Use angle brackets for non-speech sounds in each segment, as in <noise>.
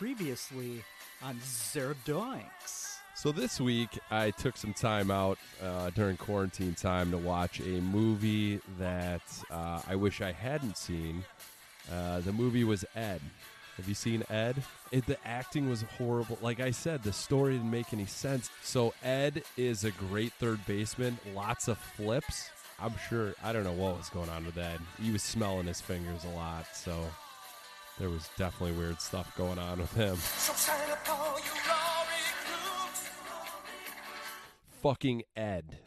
Previously on Zero Doinks. So this week, I took some time out uh, during quarantine time to watch a movie that uh, I wish I hadn't seen. Uh, the movie was Ed. Have you seen Ed? It, the acting was horrible. Like I said, the story didn't make any sense. So Ed is a great third baseman. Lots of flips. I'm sure. I don't know what was going on with Ed. He was smelling his fingers a lot. So there was definitely weird stuff going on with him. Fucking Ed.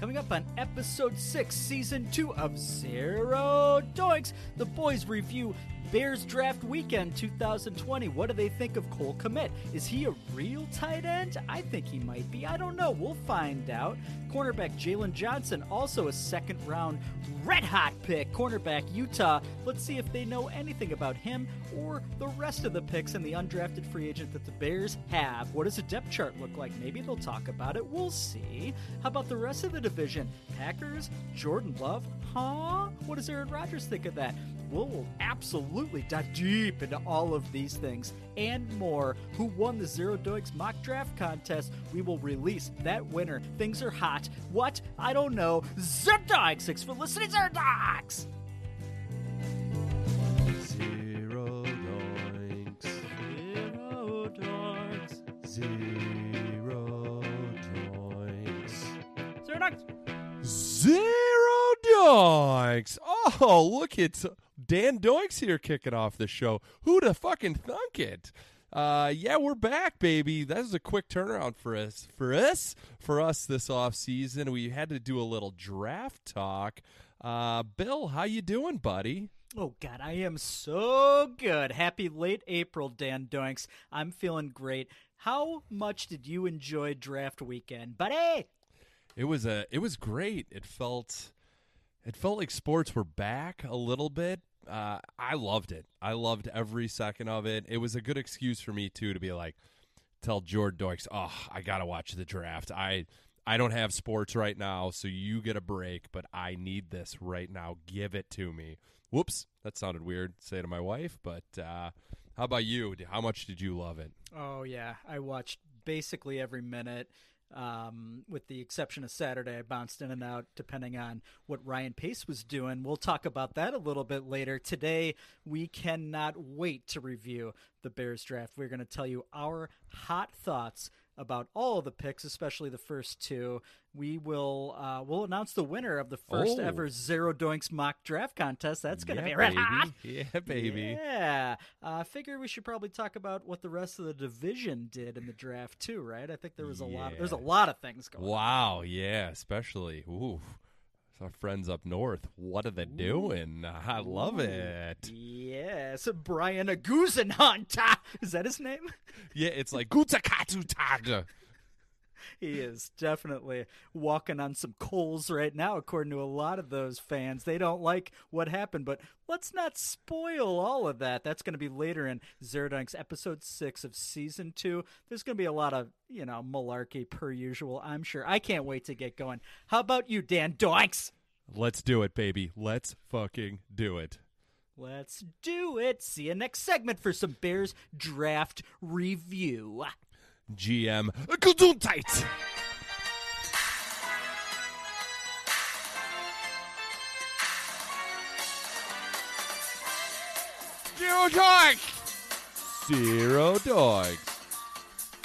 Coming up on episode 6, season 2 of Zero Doinks, the boys review Bears Draft Weekend 2020. What do they think of Cole Kmet? Is he a real tight end? I think he might be. I don't know. We'll find out. Cornerback Jaylon Johnson, also a second round red hot pick. Cornerback Utah. Let's see if they know anything about him or the rest of the picks and the undrafted free agent that the Bears have. What does a depth chart look like? Maybe they'll talk about it. We'll see. How about the rest of the division? Packers, Jordan Love, huh? What does Aaron Rodgers think of that? We'll absolutely dive deep into all of these things and more. Who won the Zero Doinks mock draft contest? We will release that winner. Things are hot. What? I don't know. Zerdogs! Thanks for listening, Zero Zerdogs! Zero doinks. Zero Doinks. Zero doinks. Zerdogs! Zero doinks. Oh, look, it's Dan Doinks here kicking off the show. Who Who'da fucking thunk it? Uh, yeah, we're back, baby. That was a quick turnaround for us. For us, for us this off season, we had to do a little draft talk. Uh, Bill, how you doing, buddy? Oh God, I am so good. Happy late April, Dan Doinks. I'm feeling great. How much did you enjoy draft weekend, buddy? It was a it was great. It felt it felt like sports were back a little bit. Uh, I loved it. I loved every second of it. It was a good excuse for me too to be like tell Jordan Doikes, "Oh, I got to watch the draft. I I don't have sports right now, so you get a break, but I need this right now. Give it to me." Whoops, that sounded weird. Say to my wife, but uh, how about you? How much did you love it? Oh yeah, I watched basically every minute. Um, with the exception of Saturday, I bounced in and out depending on what Ryan Pace was doing. We'll talk about that a little bit later. Today, we cannot wait to review the Bears draft. We're going to tell you our hot thoughts about all of the picks, especially the first two. We will uh, we'll announce the winner of the first Oh. ever Zero Doinks mock draft contest. That's going to yeah, be red baby. <laughs> Yeah, baby. Yeah. I uh, figure we should probably talk about what the rest of the division did in the draft too, right? I think there was a lot Of, there's a lot of things going on. Wow, yeah, especially ooh, our friends up north. What are they doing? I love it. Yes, Brian Aguzenhunt. <laughs> Is that his name? Yeah, it's like Gutakatu Tag. He is definitely walking on some coals right now, according to a lot of those fans. They don't like what happened, but let's not spoil all of that. That's going to be later in Zero Doinks episode six of season two. There's going to be a lot of, you know, malarkey per usual, I'm sure. I can't wait to get going. How about you, Dan Doinks? Let's do it, baby. Let's fucking do it. Let's do it. See you next segment for some Bears draft review. GM Gesundheit. Zero dogs. Zero dogs.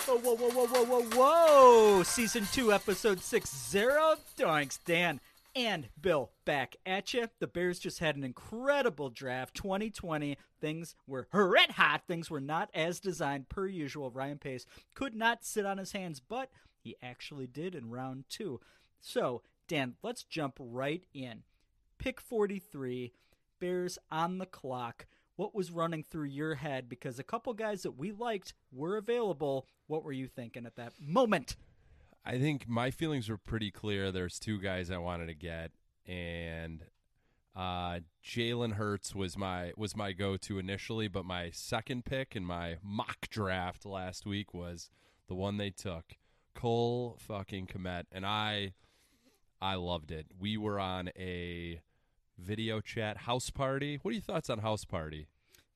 Whoa, whoa, whoa, whoa, whoa, whoa, whoa! Season 2, Episode 6, Zero Doinks. Dan and Bill back at you. The Bears just had an incredible draft. 2020, things were red hot. Things were not as designed per usual. Ryan Pace could not sit on his hands, but he actually did in round two. So, Dan, let's jump right in. Pick 43, Bears on the clock. what was running through your head? Because a couple guys that we liked were available. What were you thinking at that moment? I think my feelings were pretty clear. There's two guys I wanted to get, and uh, Jalen Hurts was my was my go to initially, but my second pick in my mock draft last week was the one they took, Cole fucking Kmet, and I I loved it. We were on a video chat house party. What are your thoughts on house party?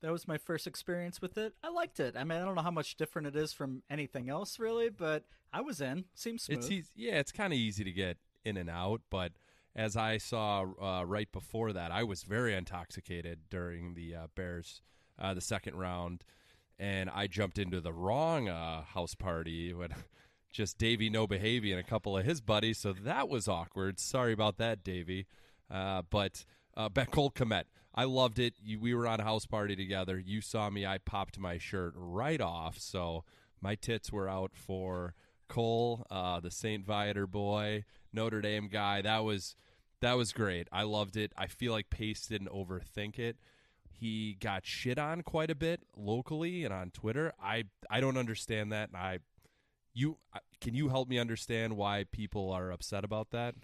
That was my first experience with it. I liked it. I mean, I don't know how much different it is from anything else, really, but I was in. Seems smooth. It's easy, yeah, it's kind of easy to get in and out, but as I saw uh, right before that, I was very intoxicated during the uh, Bears uh, the second round, and I jumped into the wrong uh, house party when <laughs> just Davey No Behavy and a couple of his buddies, so that was awkward. Sorry about that, Davey. Uh, but uh, Cole Kmet, I loved it. You, we were on a house party together. You saw me. I popped my shirt right off, so my tits were out for Cole, uh, the St. Viator boy, Notre Dame guy. That was that was great. I loved it. I feel like Pace didn't overthink it. He got shit on quite a bit locally and on Twitter. I I don't understand that. and I you can you help me understand why people are upset about that?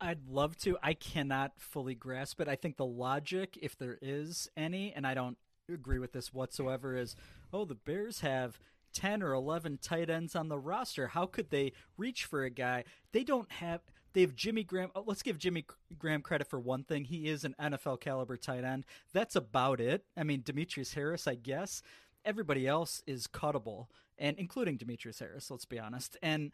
I'd love to. I cannot fully grasp it. I think the logic, if there is any, and I don't agree with this whatsoever, is oh, the Bears have 10 or 11 tight ends on the roster. How could they reach for a guy? They don't have. They have Jimmy Graham. Oh, let's give Jimmy Graham credit for one thing. He is an NFL caliber tight end. That's about it. I mean, Demetrius Harris, I guess. Everybody else is cuttable, and including Demetrius Harris. Let's be honest. And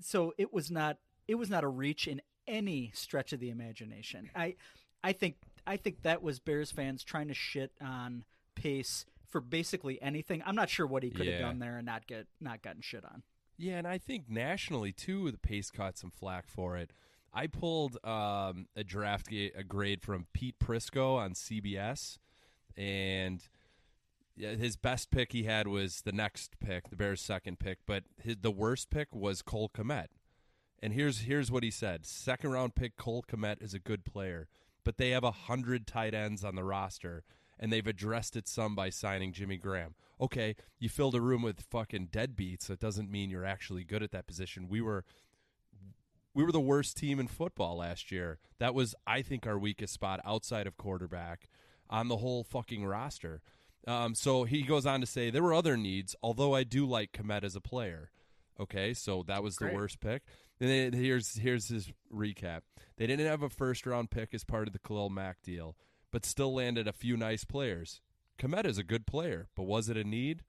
so it was not. It was not a reach in any stretch of the imagination. I I think I think that was Bears fans trying to shit on Pace for basically anything. I'm not sure what he could have done there and not get not gotten shit on. Yeah, and I think nationally too, the Pace caught some flack for it. I pulled um, a draft a grade from Pete Prisco on CBS, and his best pick he had was the next pick, the Bears' second pick, but his, the worst pick was Cole Kmet. And here's here's what he said: second round pick Cole Kmet is a good player, but they have a hundred tight ends on the roster, and they've addressed it some by signing Jimmy Graham. Okay, you filled a room with fucking deadbeats. So it doesn't mean you're actually good at that position. We were we were the worst team in football last year. That was, I think, our weakest spot outside of quarterback on the whole fucking roster. Um, so he goes on to say there were other needs, although I do like Kmet as a player. Okay, so that was Great. the worst pick. And here's here's his recap. They didn't have a first round pick as part of the Khalil Mack deal, but still landed a few nice players. Kmet is a good player, but was it a need?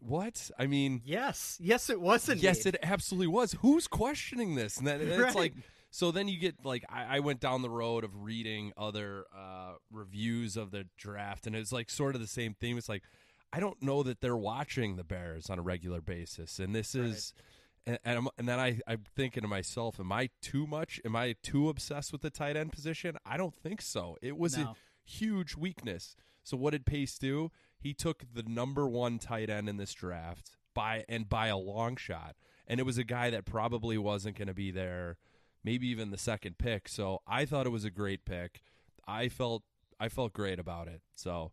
What? I mean, yes, yes, it was a yes, it absolutely was. Who's questioning this? And then it's <laughs> right. like, so then you get like, I, I, went down the road of reading other uh, reviews of the draft, and it's like sort of the same theme. It's like, I don't know that they're watching the Bears on a regular basis, and this is. Right and and, and then I I'm thinking to myself, am I too much? Am I too obsessed with the tight end position? I don't think so. It was no. a huge weakness. So what did Pace do? He took the number one tight end in this draft by and by a long shot, and it was a guy that probably wasn't going to be there, maybe even the second pick. So I thought it was a great pick. I felt I felt great about it. So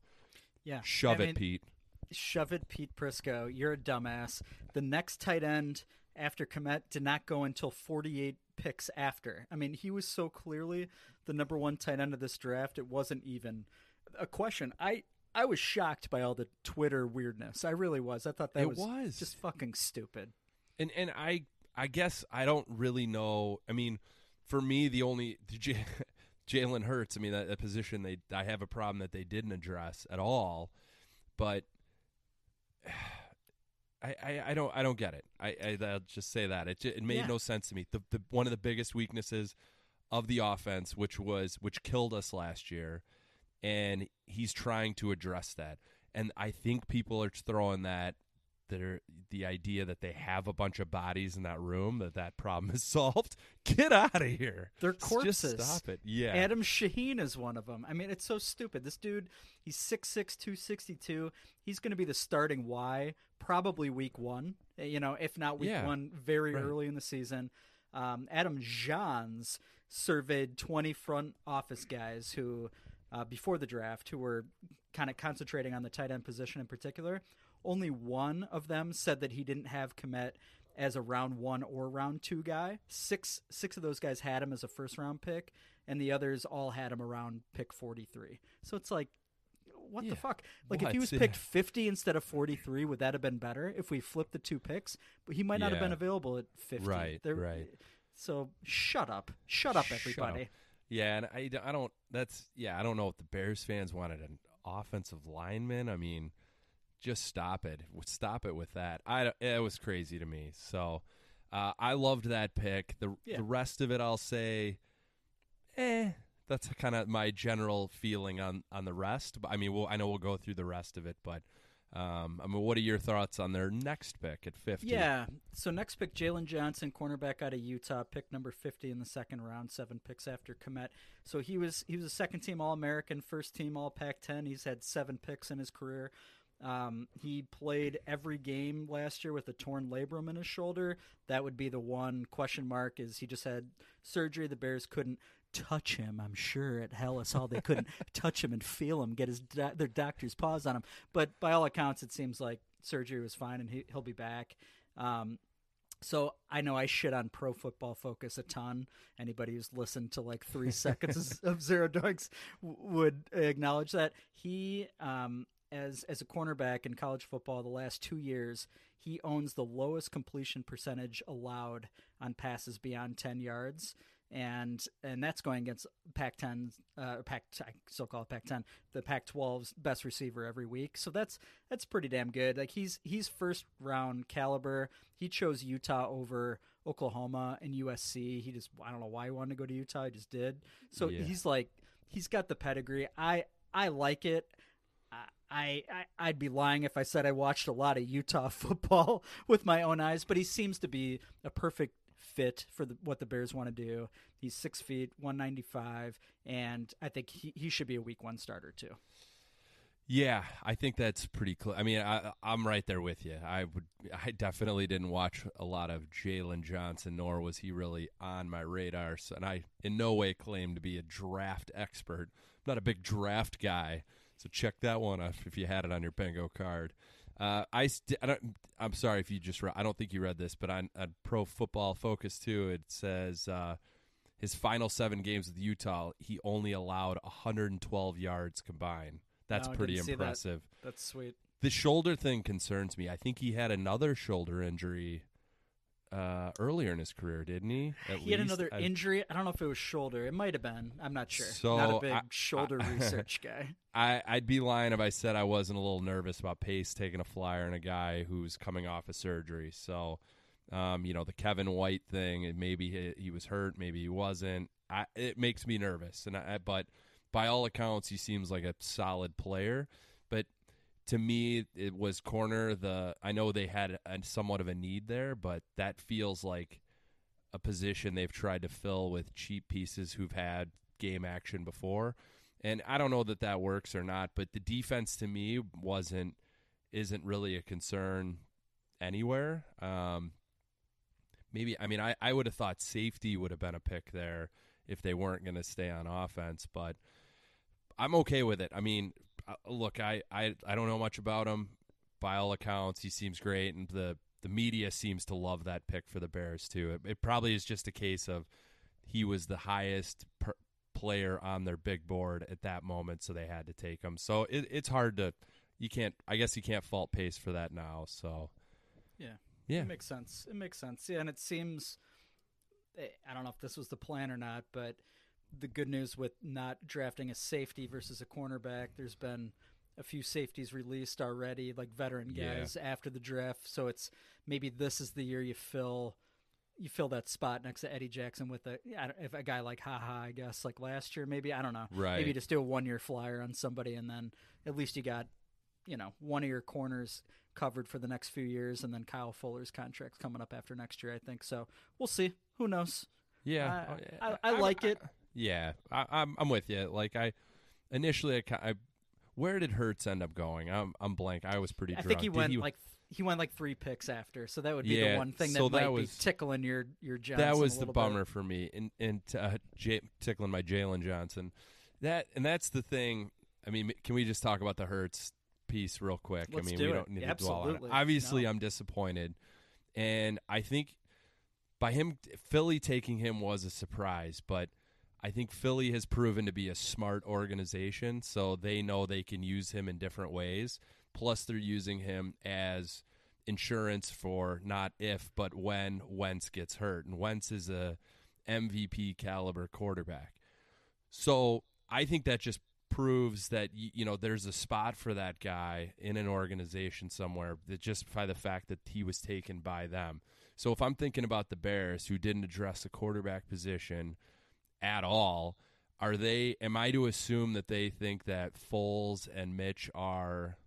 yeah, shove I it, mean, Pete. Shove it, Pete Prisco. You're a dumbass. The next tight end after Kmet did not go until 48 picks after. I mean, he was so clearly the number one tight end of this draft. It wasn't even a question. I I was shocked by all the Twitter weirdness. I really was. I thought that was, was, just fucking stupid. And and I I guess I don't really know. I mean, for me, the only J- <laughs> Jalen Hurts. I mean, that, that position they I have a problem that they didn't address at all. But I, I, I, don't I don't get it. I, I will just say that it it made yeah. no sense to me. The, the one of the biggest weaknesses of the offense, which was which killed us last year, and he's trying to address that. And I think people are throwing that that are the idea that they have a bunch of bodies in that room that that problem is <laughs> solved. Get out of here. They're corpses. Just stop it. Yeah. Adam Shaheen is one of them. I mean, it's so stupid. This dude, he's 6'6", 262. He's going to be the starting Y probably week one. You know, if not week yeah. one, very right. early in the season. Um, Adam Jahns surveyed 20 front office guys who uh, before the draft who were kind of concentrating on the tight end position in particular. Only one of them said that he didn't have Kmet as a round one or round two guy. Six six of those guys had him as a first round pick, and the others all had him around pick forty three. So it's like, what Yeah. the fuck? Like if he was Yeah. picked fifty instead of forty three, would that have been better? If we flipped the two picks, but he might not have been available at fifty. Right, There- right. So shut up, shut up, Shut everybody. up. Yeah, and I, I don't. That's yeah. I don't know if the Bears fans wanted an offensive lineman. I mean, just stop it. Stop it with that. I it was crazy to me. So uh, I loved that pick. The Yeah. the rest of it, I'll say, eh. That's kind of my general feeling on on the rest. But I mean, we'll, I know we'll go through the rest of it, but. Um, I mean, what are your thoughts on their next pick at fifty? Yeah. So next pick, Jaylon Johnson, cornerback out of Utah, pick number fifty in the second round, seven picks after Kmet. So he was he was a second team All American, first team All Pac ten. He's had seven picks in his career. Um, he played every game last year with a torn labrum in his shoulder. That would be the one question mark. Is he just had surgery? The Bears couldn't touch him. I'm sure at Halas Hall they couldn't <laughs> touch him and feel him, get his do- their doctor's paws on him. But by all accounts, it seems like surgery was fine and he, he'll be back. Um, so I know I shit on Pro Football Focus a ton. Anybody who's listened to like three seconds <laughs> of Zero Dogs w- would acknowledge that he, um, as as a cornerback in college football, the last two years he owns the lowest completion percentage allowed on passes beyond ten yards. And and that's going against Pac-10, uh, Pac I still call it Pac-10, the Pac-12's best receiver every week. So that's that's pretty damn good. Like he's he's first round caliber. He chose Utah over Oklahoma and USC. He just I don't know why he wanted to go to Utah. He just did. So Yeah. he's like he's got the pedigree. I I like it. I, I I'd be lying if I said I watched a lot of Utah <laughs> football with my own eyes, but he seems to be a perfect fit for the, what the Bears want to do. He's six feet, one ninety five, and I think he, he should be a week one starter too. Yeah, I think that's pretty clear. I mean, I, I'm right there with you. I would, I definitely didn't watch a lot of Jaylon Johnson, nor was he really on my radar. So, and I, in no way, claim to be a draft expert. I'm not a big draft guy, so check that one off if you had it on your bingo card. Uh, I, st- I don't. I'm sorry if you just. Re- I don't think you read this, but on, on Pro Football Focus too, it says uh, his final seven games with Utah, he only allowed 112 yards combined. That's No, pretty didn't that. impressive. That's sweet. The shoulder thing concerns me. I think he had another shoulder injury uh, earlier in his career, didn't he? At he had least? another I- injury. I don't know if it was shoulder. It might have been. I'm not sure. So, not a big I- shoulder I- <laughs> research guy. I, I'd be lying if I said I wasn't a little nervous about Pace taking a flyer on a guy who's coming off of surgery. So, um, you know, the Kevin White thing, maybe he, he was hurt, maybe he wasn't. I, it makes me nervous. And I, but by all accounts, he seems like a solid player. To me, it was corner. The I know they had a, somewhat of a need there, but that feels like a position they've tried to fill with cheap pieces who've had game action before. And I don't know that that works or not, but the defense to me wasn't isn't really a concern anywhere. Um, maybe I mean I, I would have thought safety would have been a pick there if they weren't going to stay on offense, but I'm okay with it. I mean, look, I, I I don't know much about him. By all accounts, he seems great, and the the media seems to love that pick for the Bears too. It, it probably is just a case of he was the highest per, player on their big board at that moment, so they had to take him. So it, it's hard to you can't. I guess you can't fault Pace for that now. So Yeah. yeah, It makes sense. It makes sense. Yeah, and it seems eh, I don't know if this was the plan or not, but the good news with not drafting a safety versus a cornerback, there's been a few safeties released already, like veteran Yeah. guys after the draft. So it's maybe this is the year you fill you fill that spot next to Eddie Jackson with a if a guy like haha I guess like last year maybe I don't know Right. maybe just do a one year flyer on somebody and then at least you got you know one of your corners covered for the next few years and then Kyle Fuller's contract's coming up after next year I think so we'll see who knows yeah. I- Oh. I- I like it. Yeah, I, I'm I'm with you. Like I initially, I, I where did Hurts end up going? I'm I'm blank. I was pretty. I drunk. think he Did went like he went like three picks after so that would be Yeah, the one thing that so might that be tickling your your Johnson that was the little bit. bummer for me, and and uh, J- tickling my Jaylon Johnson. That and that's the thing. I mean, can we just talk about the Hurts piece real quick? Let's I mean, do we it. don't need to dwell on it. Obviously, No. I'm disappointed, and I think by him Philly taking him was a surprise, but I think Philly has proven to be a smart organization, so they know they can use him in different ways. Plus, they're using him as insurance for not if but when Wentz gets hurt, and Wentz is a MVP caliber quarterback. So I think that just proves that you know there's a spot for that guy in an organization somewhere that just by the fact that he was taken by them. So if I'm thinking about the Bears who didn't address the quarterback position at all, are they am I to assume that they think that Foles and Mitch are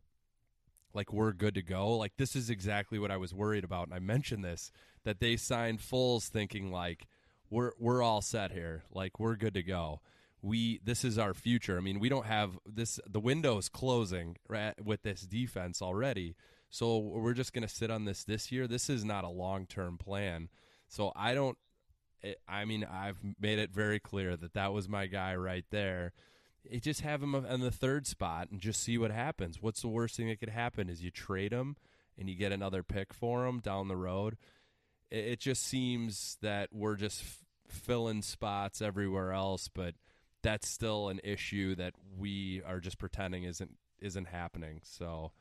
like we're good to go? Like this is exactly what I was worried about and I mentioned this that they signed Foles thinking like we're we're all set here. Like we're good to go. We this is our future. I mean, we don't have this the window's closing right, with this defense already. So we're just going to sit on this this year. This is not a long-term plan. So I don't it, I mean, I've made it very clear that that was my guy right there. It just have him on the third spot and just see what happens. What's the worst thing that could happen is you trade him and you get another pick for him down the road. It, it just seems that we're just f- filling spots everywhere else, but that's still an issue that we are just pretending isn't isn't happening. So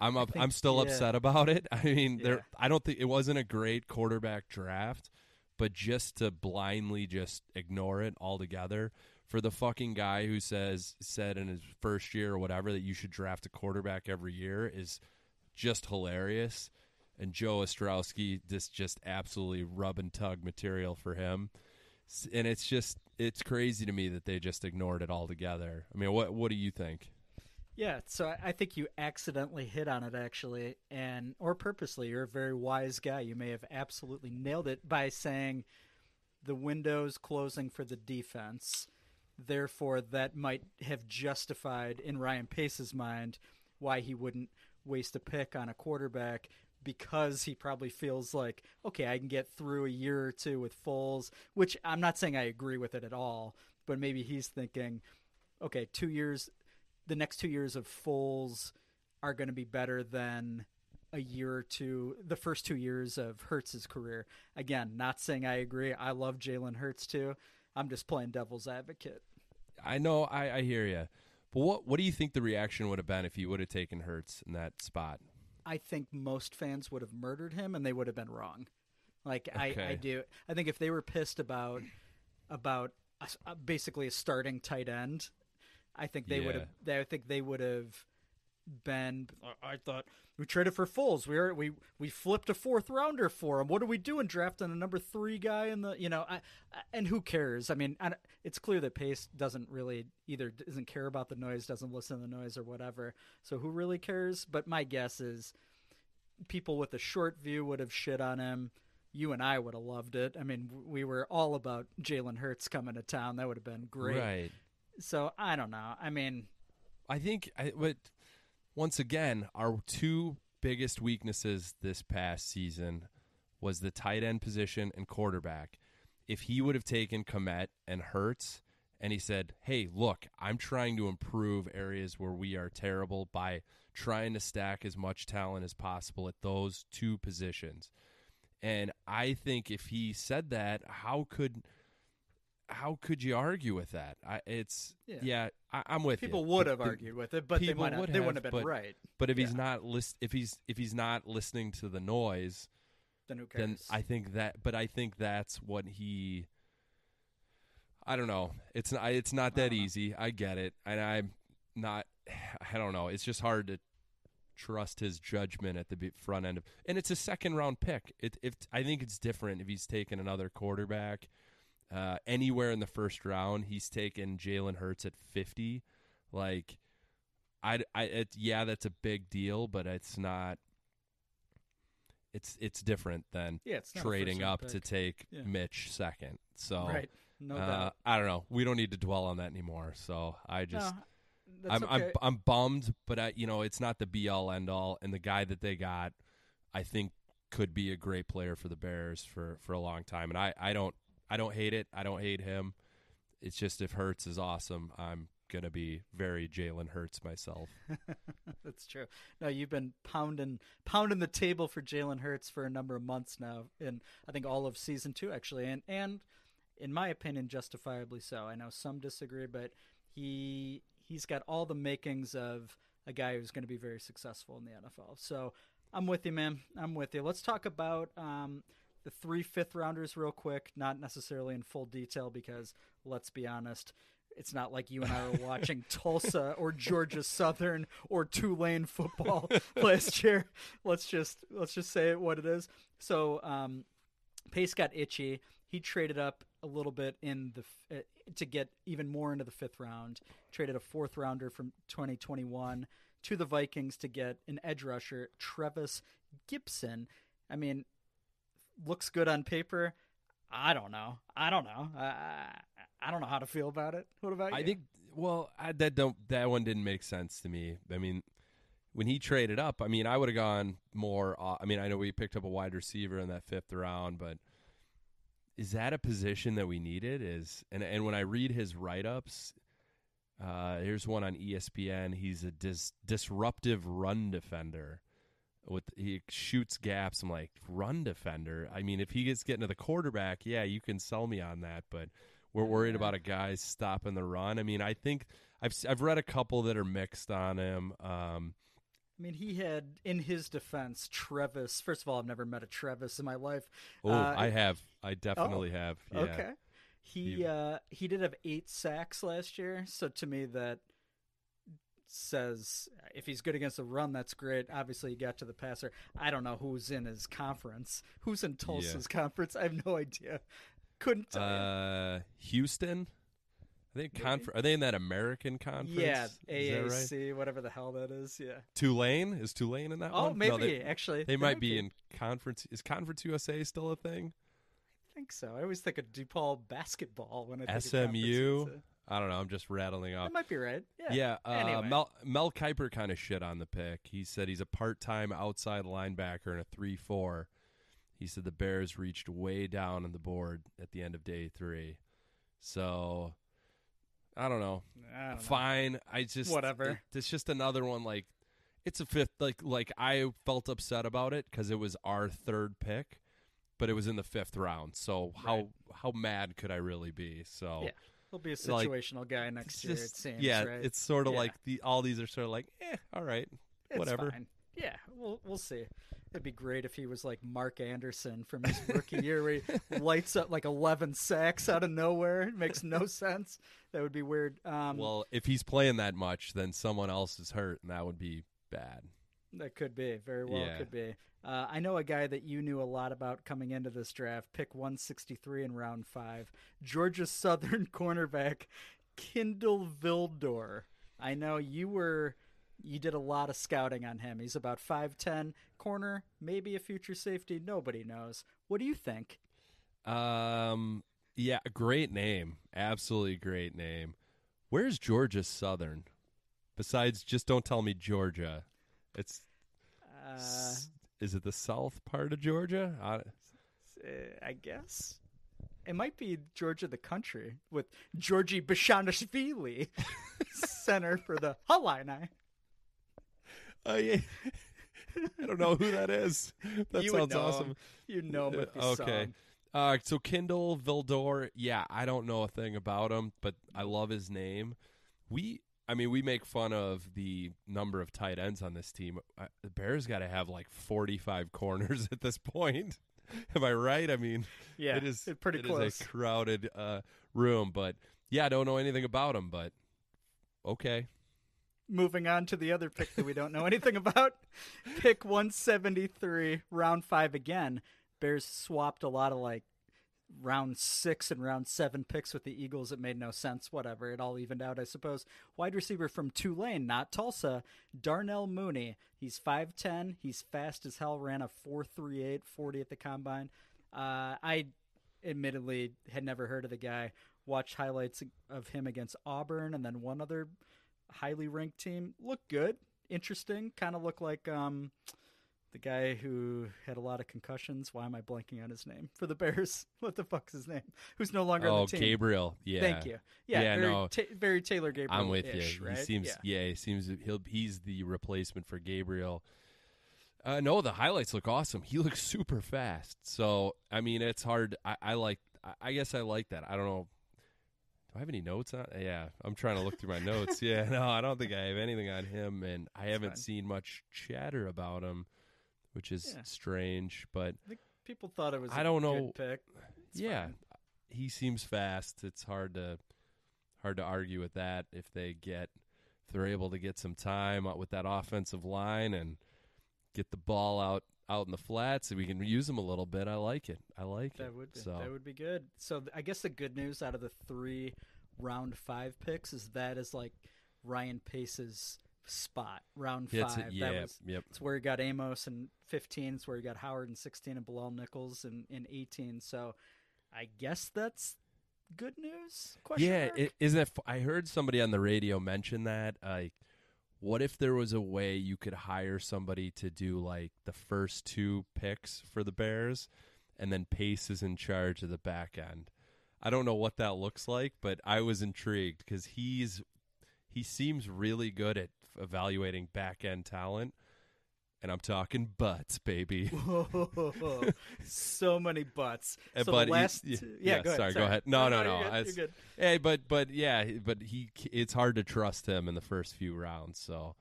I'm up, think- I'm still yeah. upset about it. <laughs> I mean, Yeah. there I don't think it wasn't a great quarterback draft but just to blindly just ignore it altogether for the fucking guy who says said in his first year or whatever that you should draft a quarterback every year is just hilarious. And Joe Ostrowski, this just absolutely rub and tug material for him. And it's just it's crazy to me that they just ignored it altogether. I mean, what what do you think? Yeah, so I- think you accidentally hit on it actually, and or purposely. You're a very wise guy. You may have absolutely nailed it by saying the window's closing for the defense. Therefore, that might have justified in Ryan Pace's mind why he wouldn't waste a pick on a quarterback because he probably feels like, okay, I can get through a year or two with Foles, which I'm not saying I agree with it at all, but maybe he's thinking, okay, two years, the next two years of Foles are going to be better than a year or two, the first two years of Hurts's career. Again, not saying I agree. I love Jalen Hurts too. I'm just playing devil's advocate. I know I, I hear you, but what what do you think the reaction would have been if you would have taken Hertz in that spot? I think most fans would have murdered him, and they would have been wrong. Like I, I do. I think if they were pissed about about a- basically a starting tight end, I think they would have. They, I think they would have been. I thought we traded for Foles. We are, we we flipped a fourth rounder for him. What are we doing drafting a number three guy in the you know? I, I, and who cares? I mean, I, it's clear that Pace doesn't really either doesn't care about the noise, doesn't listen to the noise or whatever. So who really cares? But my guess is people with a short view would have shit on him. You and I would have loved it. I mean, we were all about Jalen Hurts coming to town. That would have been great. Right. So I don't know. I mean, I think, I, but once again, our two biggest weaknesses this past season was the tight end position and quarterback. If he would have taken Kmet and Hurts, and he said, "Hey, look, I'm trying to improve areas where we are terrible by trying to stack as much talent as possible at those two positions." And I think if he said that, how could how could you argue with that? I, it's Yeah. yeah, I, I'm with people you. would have the- argued with it, but they might not, would they wouldn't have have, been but- right. But if he's not list, if he's if he's not listening to the noise, Then who then cares? I think that. But I think that's what he. I don't know. It's not. It's not that easy. I get it, and I'm not. I don't know. It's just hard to trust his judgment at the front end of, and it's a second round pick. It, if I think it's different if he's taken another quarterback uh, anywhere in the first round. He's taken Jalen Hurts at fifty. Like, I, I, it, yeah, that's a big deal, but it's not. It's it's different than yeah, it's trading up to take Yeah. Mitch second. So right. No uh. I don't know. We don't need to dwell on that anymore. So I just no, I'm okay. I'm I'm bummed, but I you know it's not the be all end all. And the guy that they got, I think could be a great player for the Bears for for a long time. And I I don't I don't hate it. I don't hate him. it's just if Hurts is awesome, I'm gonna be very Jalen Hurts myself. <laughs> That's true. No, you've been pounding pounding the table for Jalen Hurts for a number of months now, and I think all of season two actually, and and in my opinion, justifiably so. I know some disagree, but he he's got all the makings of a guy who's going to be very successful in the NFL. So I'm with you, man. I'm with you. Let's talk about um, the three fifth rounders real quick, not necessarily in full detail because let's be honest, it's not like you and I were <laughs> watching Tulsa or Georgia Southern or Tulane football <laughs> last year. Let's just let's just say it what it is. So um, Pace got itchy. He traded up a little bit in the uh, to get even more into the fifth round. Traded a fourth rounder from 2021 to the Vikings to get an edge rusher, Trevis Gipson. I mean, looks good on paper. I don't know. I don't know. I, I don't know how to feel about it. What about you? I think well, I, that don't that one didn't make sense to me. I mean, when he traded up, I mean, I would have gone more. Uh, I mean, I know we picked up a wide receiver in that fifth round, but is that a position that we needed? Is and and when I read his write ups, uh, here's one on ESPN. He's a dis- disruptive run defender. With he shoots gaps. I'm like run defender. I mean, if he gets getting to the quarterback, yeah, you can sell me on that. But we're worried about a guy stopping the run. I mean, I think I've I've read a couple that are mixed on him. Um, I mean, he had in his defense Trevis. First of all, I've never met a Trevis in my life. oh, uh, I have. I definitely oh, have. Yeah. Okay. He uh, he did have eight sacks last year, so to me that says if he's good against the run, that's great. Obviously, he got to the passer. I don't know who's in his conference. Who's in Tulsa's yeah. conference? I have no idea. Couldn't tell uh, Houston. I think confer- are they in that American conference? Yeah, AAC, right? whatever the hell that is. Yeah. Tulane is Tulane in that oh, one? maybe no, they, actually they, they might, be, be in conference. Is Conference USA still a thing? I think so. I always think of DePaul basketball when I think SMU. I don't know. I'm just rattling off. That might be right. Yeah. Yeah. Uh, anyway. Mel Mel Kiper kind of shit on the pick. He said he's a part-time outside linebacker in a three-four. He said the Bears reached way down on the board at the end of day three. So I don't know. I don't Fine. know. I just Whatever. It, it's just another one. Like it's a fifth. Like like I felt upset about it because it was our third pick, but it was in the fifth round. So how Right. how mad could I really be? So Yeah. He'll be a Like, situational guy next year. just- it seems. yeah, right? it's sort of Yeah. like the all these are sort of like eh, all right, It's whatever. fine. Yeah, we'll we'll see. It'd be great if he was like Mark Anderson from his rookie year, where he <laughs> lights up like eleven sacks out of nowhere. It makes no sense. That would be weird. Um, Well, if he's playing that much, then someone else is hurt, and that would be bad. that could be very well. Yeah. Could be. Uh, I know a guy that you knew a lot about coming into this draft. Pick one sixty three in round five. Georgia <laughs> Southern cornerback Kindle Vildor. I know you were. You did a lot of scouting on him. He's about 5'10 corner, maybe a future safety. Nobody knows. What do you think? Um, yeah, great name, absolutely great name. Where's Georgia Southern? Besides, just don't tell me Georgia. It's Uh, is it the south part of Georgia? I, uh, I guess. It might be Georgia the country with Giorgi Bezhanishvili, <laughs> center for the Illini. Oh, yeah. I don't know who that is. That you sounds awesome. him. You know him okay. song. Uh, so Kindle Vildor, yeah, I don't know a thing about him, but I love his name. We, I mean, we make fun of the number of tight ends on this team. Uh, the Bears got to have like forty-five corners <laughs> at this point. Am I right? I mean, Yeah, it is it's pretty it close. is a crowded uh, room, but yeah, I don't know anything about them, but okay. Moving on to the other pick that we don't know <laughs> anything about. Pick 173, round five again. Bears swapped a lot of like round six and round seven picks with the Eagles. It made no sense. Whatever. It all evened out, I suppose. Wide receiver from Tulane, not Tulsa, Darnell Mooney. He's 5'10. He's fast as hell. Ran a 4.38, 40 at the combine. Uh, I admittedly had never heard of the guy. Watched highlights of him against Auburn and then one other highly ranked team. Looked good, interesting. Kind of looked like um, the guy who had a lot of concussions. Why am I blanking on his name for the Bears? <laughs> What the fuck's his name? Who's no longer oh, on the team? Gabriel. Yeah. Thank you. Yeah, Yeah, very, no. ta- very Taylor Gabriel. I'm with you. Right? He seems yeah. yeah. he seems he'll he's the replacement for Gabriel. Uh, no, the highlights look awesome. He <laughs> looks super fast. So I mean, it's hard. I, I like. I, I guess I like that. I don't know. Do I have any notes on? Yeah, I'm trying to look through my notes. <laughs> Yeah, no, I don't think I have anything on him, and I haven't fine. seen much chatter about him, which is Yeah. strange. But I think people thought it was. I a don't know. Pick. It's yeah, fine. he seems fast. It's hard to hard to argue with that if they get if they're able to get some time out with that offensive line and get the ball out out in the flats and we can use them a little bit. I like it. I like it. That would be, so that would be good. So th- I guess the good news out of the three round five picks is that is like Ryan Pace's spot. Round five. a- yeah, That was yep. it's where he got Amos in fifteen. It's where he got Howard in sixteen and Bilal Nichols in, in eighteen. So I guess that's good news. Question Yeah, mark? is isn't it? f- I heard somebody on the radio mention that. Like, what if there was a way you could hire somebody to do like the first two picks for the Bears, and then Pace is in charge of the back end? I don't know what that looks like, but I was intrigued because he's he seems really good at evaluating back end talent, and I'm talking butts, baby. Whoa, <laughs> so many butts. Uh, So but the he- last, yeah, yeah, yeah, go ahead. sorry, go ahead. No, no, no, you're good, that's- you're good. Hey, but but yeah, but he it's hard to trust him in the first few rounds. So,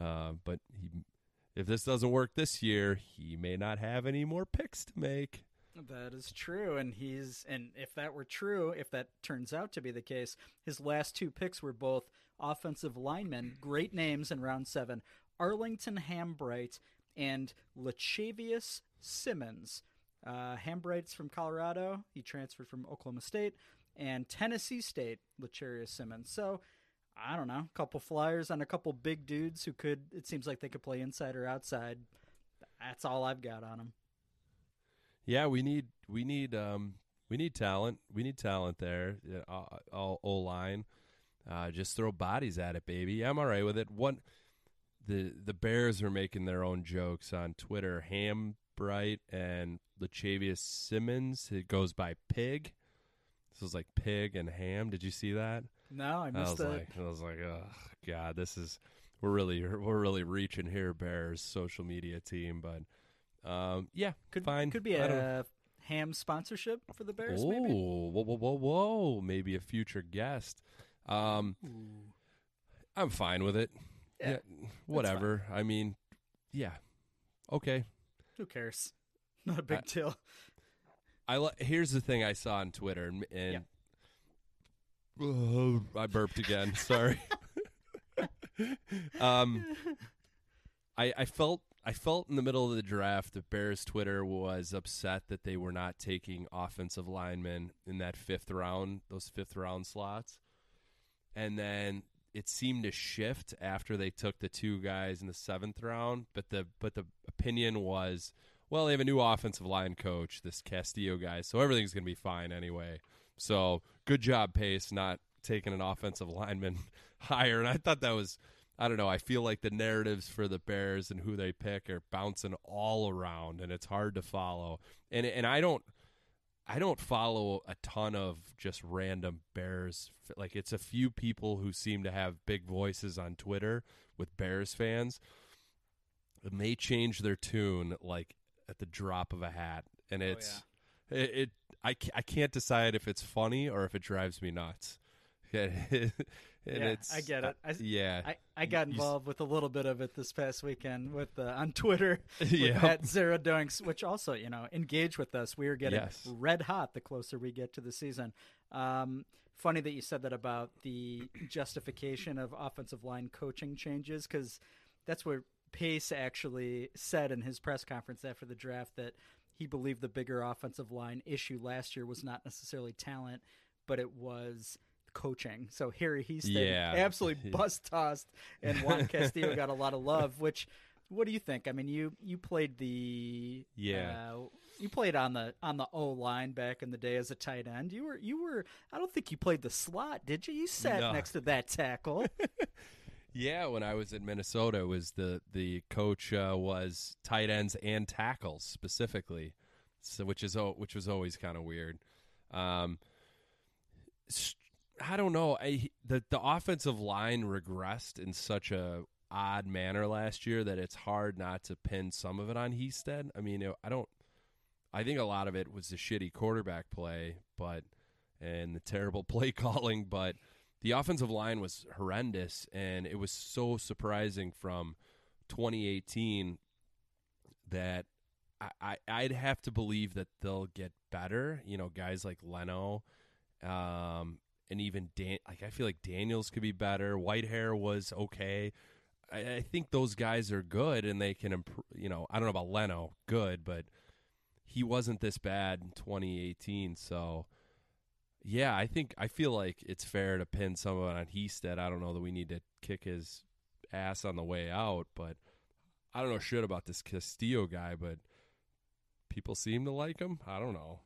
uh, but he, if this doesn't work this year, he may not have any more picks to make. That is true, and he's and if that were true, if that turns out to be the case, his last two picks were both offensive linemen, great names in round seven: Arlington Hambright and Lachavious Simmons. Uh, Hambright's from Colorado; he transferred from Oklahoma State, and Tennessee State. Lachavious Simmons. So. I don't know, a couple flyers on a couple big dudes who could. It seems like they could play inside or outside. That's all I've got on them. Yeah, we need we need um we need talent. We need talent there. Uh, all O line. Uh, just throw bodies at it, baby. I'm all right with it. What the the Bears are making their own jokes on Twitter. Ham Bright and Lachavious Simmons. It goes by Pig. This was like Pig and Ham. Did you see that? No, I I missed was it. like, I was like, oh God, this is we're really we're really reaching here, Bears social media team. But um, yeah, Could fine. could be I a ham sponsorship for the Bears, Oh, maybe. whoa, whoa, whoa, whoa! Maybe a future guest. Um, I'm fine with it. Yeah, whatever. I mean, yeah, okay. Who cares? <laughs> Not a big I- deal. I here's the thing I saw on Twitter, and, and Ugh, I burped again. <laughs> Sorry. <laughs> um, I I felt I felt in the middle of the draft that Bears Twitter was upset that they were not taking offensive linemen in that fifth round, those fifth round slots, and then it seemed to shift after they took the two guys in the seventh round. But the but the opinion was, well, they have a new offensive line coach, this Castillo guy, so everything's gonna be fine anyway. So good job, Pace, not taking an offensive <laughs> lineman <laughs> higher. And I thought that was, I don't know. I feel like the narratives for the Bears and who they pick are bouncing all around, and it's hard to follow. And and I don't, I don't follow a ton of just random Bears. Like it's a few people who seem to have big voices on Twitter with Bears fans. It may change their tune like at the drop of a hat, and oh, it's it, it I, I can't decide if it's funny or if it drives me nuts. <laughs> and Yeah, it's I get it. I, yeah. I, I got You involved with a little bit of it this past weekend with uh, on Twitter <laughs> with Yep. at Zero Doinks, which also you know engage with us. We are getting Yes. red hot the closer we get to the season. Um, funny that you said that about the justification of offensive line coaching changes because that's what Pace actually said in his press conference after the draft that he believed the bigger offensive line issue last year was not necessarily talent, but it was coaching. So Harry Hiestand Yeah. absolutely <laughs> bust tossed, and Juan <laughs> Castillo got a lot of love. Which, what do you think? I mean, you you played the Yeah. uh, you played on the on the O line back in the day as a tight end. You were you were. I don't think you played the slot, did you? You sat No. next to that tackle. <laughs> Yeah, when I was in Minnesota, it was the the coach uh, was tight ends and tackles specifically, so which is which was always kind of weird. Um, I don't know. I the the offensive line regressed in such a odd manner last year that it's hard not to pin some of it on Hiestand. I mean, I don't. I think a lot of it was the shitty quarterback play, but and the terrible <laughs> play calling, but the offensive line was horrendous, and it was so surprising from 2018 that I, I would have to believe that they'll get better. You know, guys like Leno, um, and even Dan. Like I feel like Daniels could be better. Whitehair was okay. I, I think those guys are good, and they can improve. You know, I don't know about Leno, good, but he wasn't this bad in 2018. So yeah, I think I feel like it's fair to pin some of it on Hiestand. I don't know that we need to kick his ass on the way out, but I don't know shit about this Castillo guy, but people seem to like him. I don't know.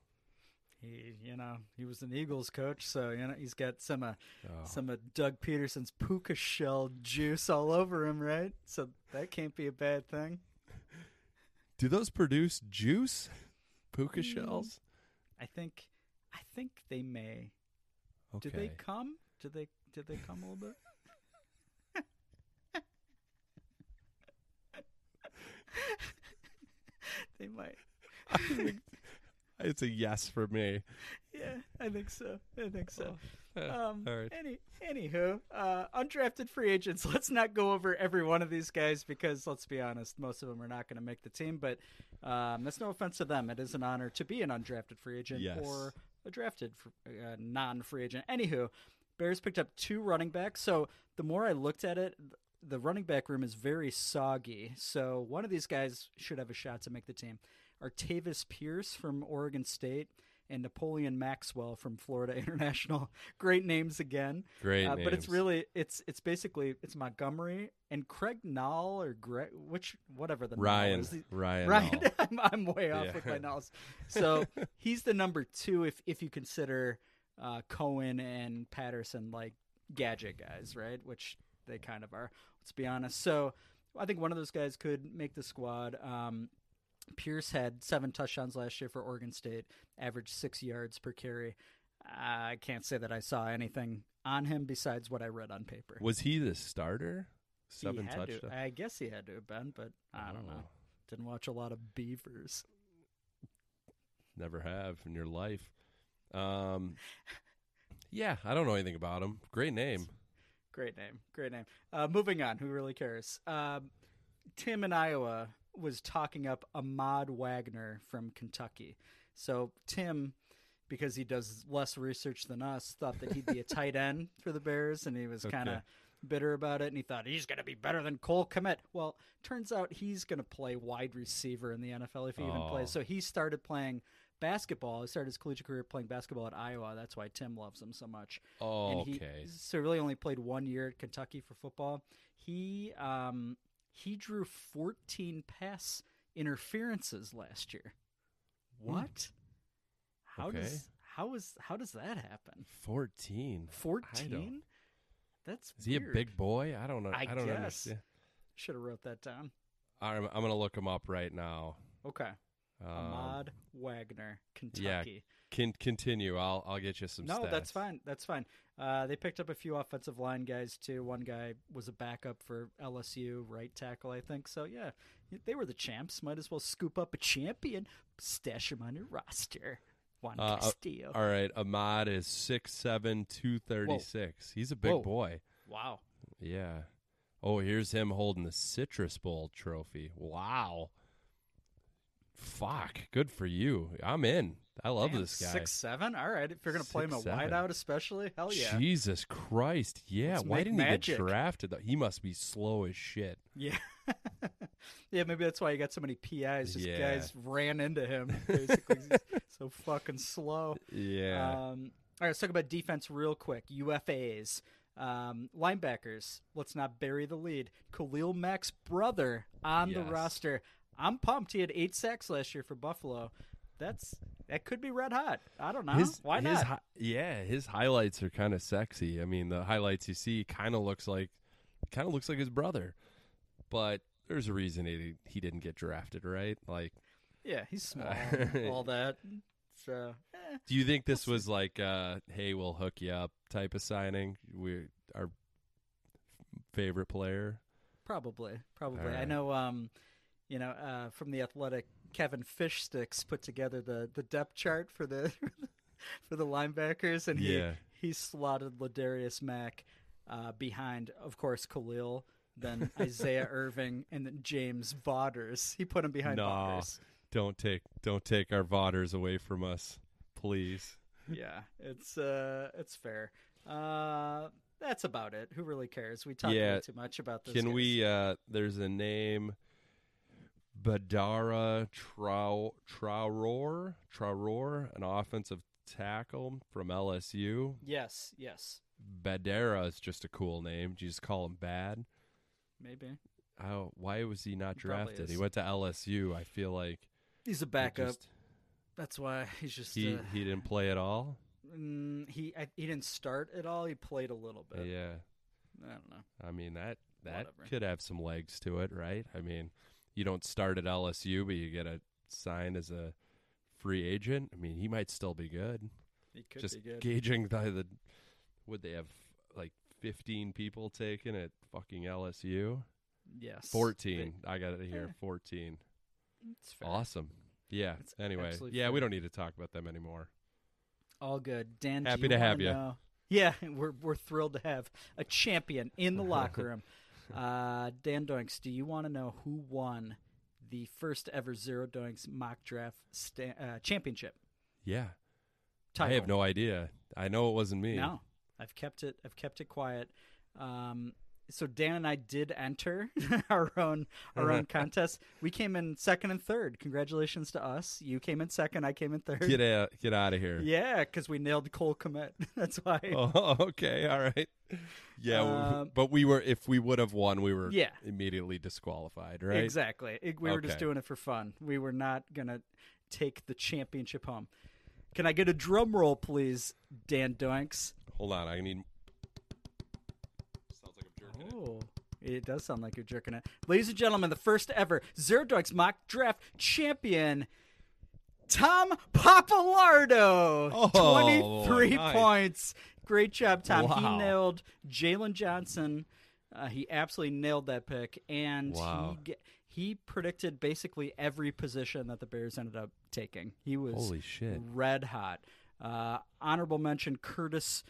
He, you know, he was an Eagles coach, so you know he's got some uh, Oh. some of Doug Pederson's puka shell juice all over him, right? So that can't be a bad thing. Do those produce juice? Puka shells? I think, I think they may. Okay. Did they come? Did they? Did they come a little bit? <laughs> <laughs> they might. <laughs> it's a yes for me. Yeah, I think so. I think so. Uh, Um, all right. Any, anywho, uh, undrafted free agents. <laughs> Let's not go over every one of these guys because let's be honest, most of them are not going to make the team. But um, that's no offense to them. It is an honor to be an undrafted free agent Yes. or a drafted uh, non-free agent. Anywho, Bears picked up two running backs. So the more I looked at it, the running back room is very soggy. So one of these guys should have a shot to make the team. Artavis Pierce from Oregon State and Napoleon Maxwell from Florida <laughs> International. Great names again. Great Uh, but it's really it's it's basically it's Montgomery and Craig Nall or Greg which whatever the Ryan. is. Ryan. Ryan, <laughs> I'm, I'm way off Yeah. with my Nalls. So <laughs> he's the number two if if you consider uh, Cohen and Patterson like gadget guys, right? Which they kind of are. Let's be honest. So I think one of those guys could make the squad. Um, Pierce had seven touchdowns last year for Oregon State, averaged six yards per carry. I can't say that I saw anything on him besides what I read on paper. Was he the starter? Seven to- touchdowns. I guess he had to have been, but I don't know. Oh. Didn't watch a lot of Beavers. Never have in your life. Um, yeah, I don't know anything about him. Great name. Great name. Great name. Uh, moving on. Who really cares? Um, Tim in Iowa was talking up Ahmad Wagner from Kentucky. So Tim, because he does less research than us, thought that he'd be a <laughs> tight end for the Bears, and he was kind of Okay. bitter about it. And he thought he's going to be better than Cole Kmet. Well, turns out he's going to play wide receiver in the NFL if he even Oh. plays. So he started playing basketball. He started his collegiate career playing basketball at Iowa. That's why Tim loves him so much Oh, and he okay. so really only played one year at Kentucky for football. He um he drew 14 pass interferences last year. What? How Hmm. Okay. does how is how does that happen? 14. 14? That's Is he a big boy? I don't know. I I, don't guess. understand. Should have wrote that down. I'm, I'm going to look him up right now. Okay. Um, Ahmad Wagner, Kentucky. Can continue. I'll I'll get you some. No, that's fine. That's fine. Uh, they picked up a few offensive line guys too. One guy was a backup for LSU, right tackle, I think. So yeah, they were the champs. Might as well scoop up a champion, stash him on your roster. Juan Uh, uh, Castillo. All right, Ahmad is six seven, two thirty six. He's a big Whoa. boy. wow. Yeah. Oh, here's him holding the Citrus Bowl trophy. Wow. Fuck. Good for you. I'm in. I love Damn, this guy. Six seven. All right. If you're gonna play him a wideout, especially, hell yeah. Jesus Christ. Yeah. Let's Why didn't magic. he get drafted? though? He must be slow as shit. Yeah. <laughs> yeah, maybe that's why he got so many PIs. Just Yeah. guys ran into him. Basically, <laughs> so fucking slow. Yeah. Um, all right, let's talk about defense real quick. UFAs. Um, linebackers. Let's not bury the lead. Khalil Mack's brother on the roster. I'm pumped. He had eight sacks last year for Buffalo. That's that could be red hot. I don't know. his, Why his not? hi- yeah, his highlights are kind of sexy. I mean, the highlights you see kind of looks like kind of looks like his brother, but there's a reason he he didn't get drafted, right? Like, Yeah, he's small, <laughs> and all that. So, eh, do you think this was like, uh, "Hey, we'll hook you up" type of signing? We our favorite player. probably, probably. All I know, um, you know, uh, from the Athletic, Kevin Fishsticks put together the the depth chart for the <laughs> for the linebackers, and he Yeah. he slotted Ladarius Mack uh, behind, of course, Khalil. Then <laughs> Isaiah Irving and then James Vaughters. He put him behind No. Vaughters. Don't take don't take our Vaughters away from us, please. yeah, it's uh, it's fair. Uh, that's about it. Who really cares? We talked Yeah. too much about this. Can we? Uh, there's a name, Badara Trau Traoror Traoror, an offensive tackle from LSU. Yes, yes, Badara is just a cool name. Do you just call him Bad? maybe. Oh, why was he not drafted? He is. went to LSU. I feel like He's a it backup. just- That's why he's just he uh, he didn't play at all. mm, he I, he didn't start at all. He played a little bit. Yeah, I don't know. I mean that that Whatever. could have some legs to it, right? I mean, you don't start at LSU, but you get a sign as a free agent. I mean, he might still be good. He could Just be good. gauging by the would they have like 15 people taken at fucking LSU? yes, 14. I got it here. Eh. 14. It's fair. Awesome. Yeah. It's anyway, yeah, we don't need to talk about them anymore. All good. Dan, Happy to have wanna you. know- Yeah, <laughs> we're we're thrilled to have a champion in the <laughs> locker room. <laughs> Uh, Dan Doinks, do you want to know who won the first ever Zero Doinks mock draft sta- uh, championship? Yeah. Title? I have no idea. I know it wasn't me. No, I've kept it. I've kept it quiet. Um, so Dan and I did enter <laughs> our own our own contest. We came in second and third. Congratulations to us. You came in second. I came in third. Get out, get out of here. Yeah, because we nailed Cole Kmet. <laughs> That's why. Oh, <laughs> okay, all right. Yeah, Um, but we were if we would have won, we were Yeah. immediately disqualified, right? Exactly. We were just doing it for fun. We were not gonna take the championship home. Can I get a drum roll, please, Dan Doinks? Hold on, I need. Oh, it does sound like you're jerking it. Ladies and gentlemen, the first ever Zero mock draft champion, Tom Papalardo. Oh, 23 nice. points. Great job, Tom. He nailed Jaylon Johnson. Uh, he absolutely nailed that pick. And Wow. he, he predicted basically every position that the Bears ended up taking. He was Holy shit! red hot. Uh, honorable mention Curtis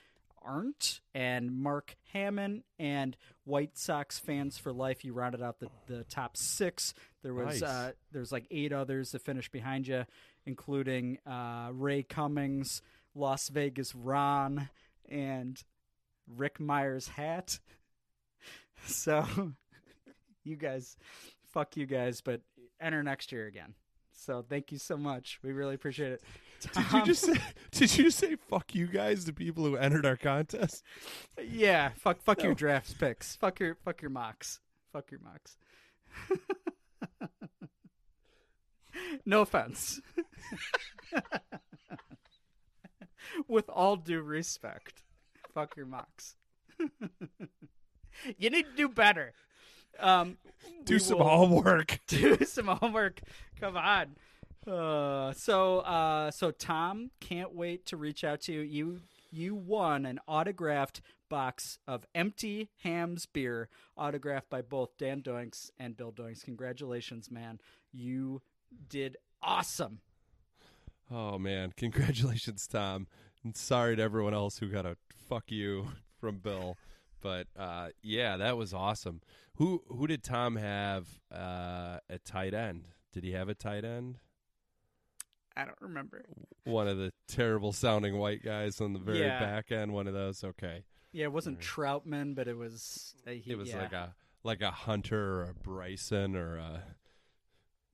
Arndt and Mark Hammond and White Sox fans for life. You rounded out the, the top six. There was Nice. uh, there's like eight others that finished behind you, including uh, Ray Cummings, Las Vegas Ron, and Rick Myers Hat. <laughs> So <laughs> you guys, fuck you guys, but enter next year again. So thank you so much. We really appreciate it. <laughs> Did you just say, did you say fuck you guys to people who entered our contest? Yeah, fuck fuck your drafts picks. Fuck your fuck your mocks. Fuck your mocks. <laughs> no offense. <laughs> With all due respect. Fuck your mocks. you need to do better. Um Do some will- homework. do some homework. Come on. Uh, so uh, so Tom can't wait to reach out to you. You you won an autographed box of empty hams beer, autographed by both Dan Doinks and Bill Doinks. Congratulations, man! You did awesome. Oh man, congratulations, Tom. And sorry to everyone else who got a fuck you from Bill. But uh, yeah, that was awesome. Who who did Tom have uh, tight end? Did he have a tight end? I don't remember. One of the terrible sounding white guys on the very Yeah. back end. One of those. Okay, Yeah, it wasn't Troutman, but it was. Uh, he, it was yeah. like a like a Hunter or a Bryson or a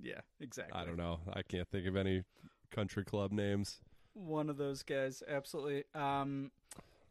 yeah, exactly. I don't know. I can't think of any country club names. one of those guys absolutely um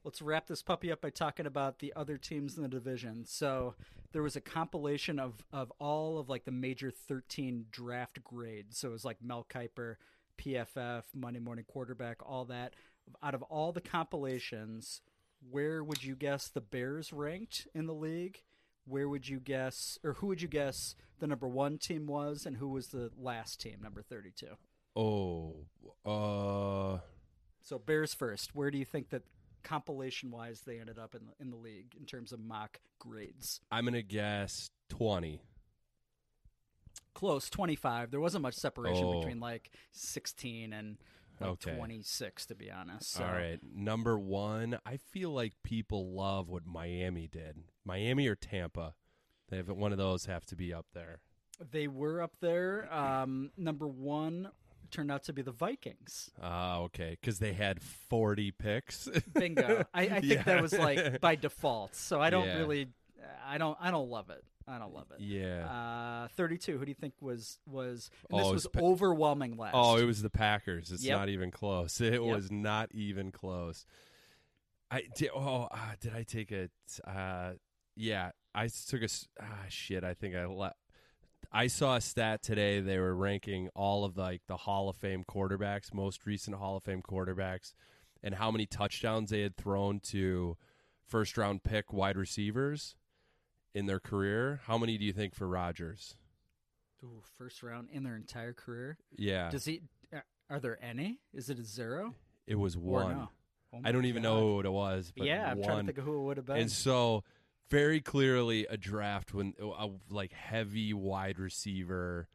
let's wrap this puppy up by talking about the other teams in the division so there was a compilation of of all of like the major 13 draft grades so it was like mel kiper pff monday morning quarterback all that out of all the compilations where would you guess the bears ranked in the league where would you guess, or who would you guess the number one team was, and who was the last team, number 32? Oh, uh, So Bears first. Where do you think that compilation wise they ended up in the, in the league in terms of mock grades? I'm gonna guess twenty. Close, 25. There wasn't much separation Oh. between like 16 and like Okay. 26, to be honest. So. All right, number one. I feel like people love what Miami did. Miami or Tampa. They have one of those have to be up there. They were up there. Um, number one turned out to be the Vikings. Ah, okay, because they had 40 picks. Bingo. I, I think <laughs> Yeah. that was like by default. So I don't Yeah. really, I don't, I don't love it. I don't love it. yeah. Uh, 32. Who do you think was was? And this Oh, was was Pa- overwhelming last. Oh, it was the Packers. It's Yep. not even close. <laughs> It was not even close. I did. Oh, ah, did I take a? Uh, yeah, I took a. Ah, shit. I think I let. I saw a stat today. They were ranking all of the, like the Hall of Fame quarterbacks, most recent Hall of Fame quarterbacks, and how many touchdowns they had thrown to first round pick wide receivers in their career. How many do you think for Rodgers? Ooh, first round in their entire career. Yeah, Does he? uh, Are there any? Is it a zero? it was one. no? Oh I don't even know what it was, but yeah, I'm one. trying to think of who it would have been. and so very clearly a draft when a like heavy wide receiver,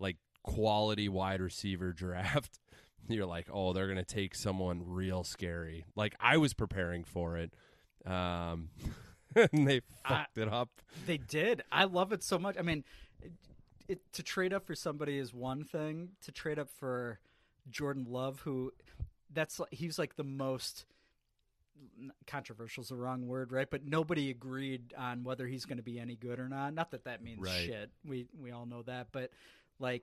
like quality wide receiver <laughs> draft. You're like, oh, they're gonna take someone real scary. Like I was preparing for it, um, <laughs> <laughs> and they fucked it up. They did. I love it so much. I mean, it, it, to trade up for somebody is one thing. To trade up for Jordan Love, who that's he's like the most controversial is the wrong word, right? But nobody agreed on whether he's going to be any good or not. Not that that means Right. shit. We we all know that, but like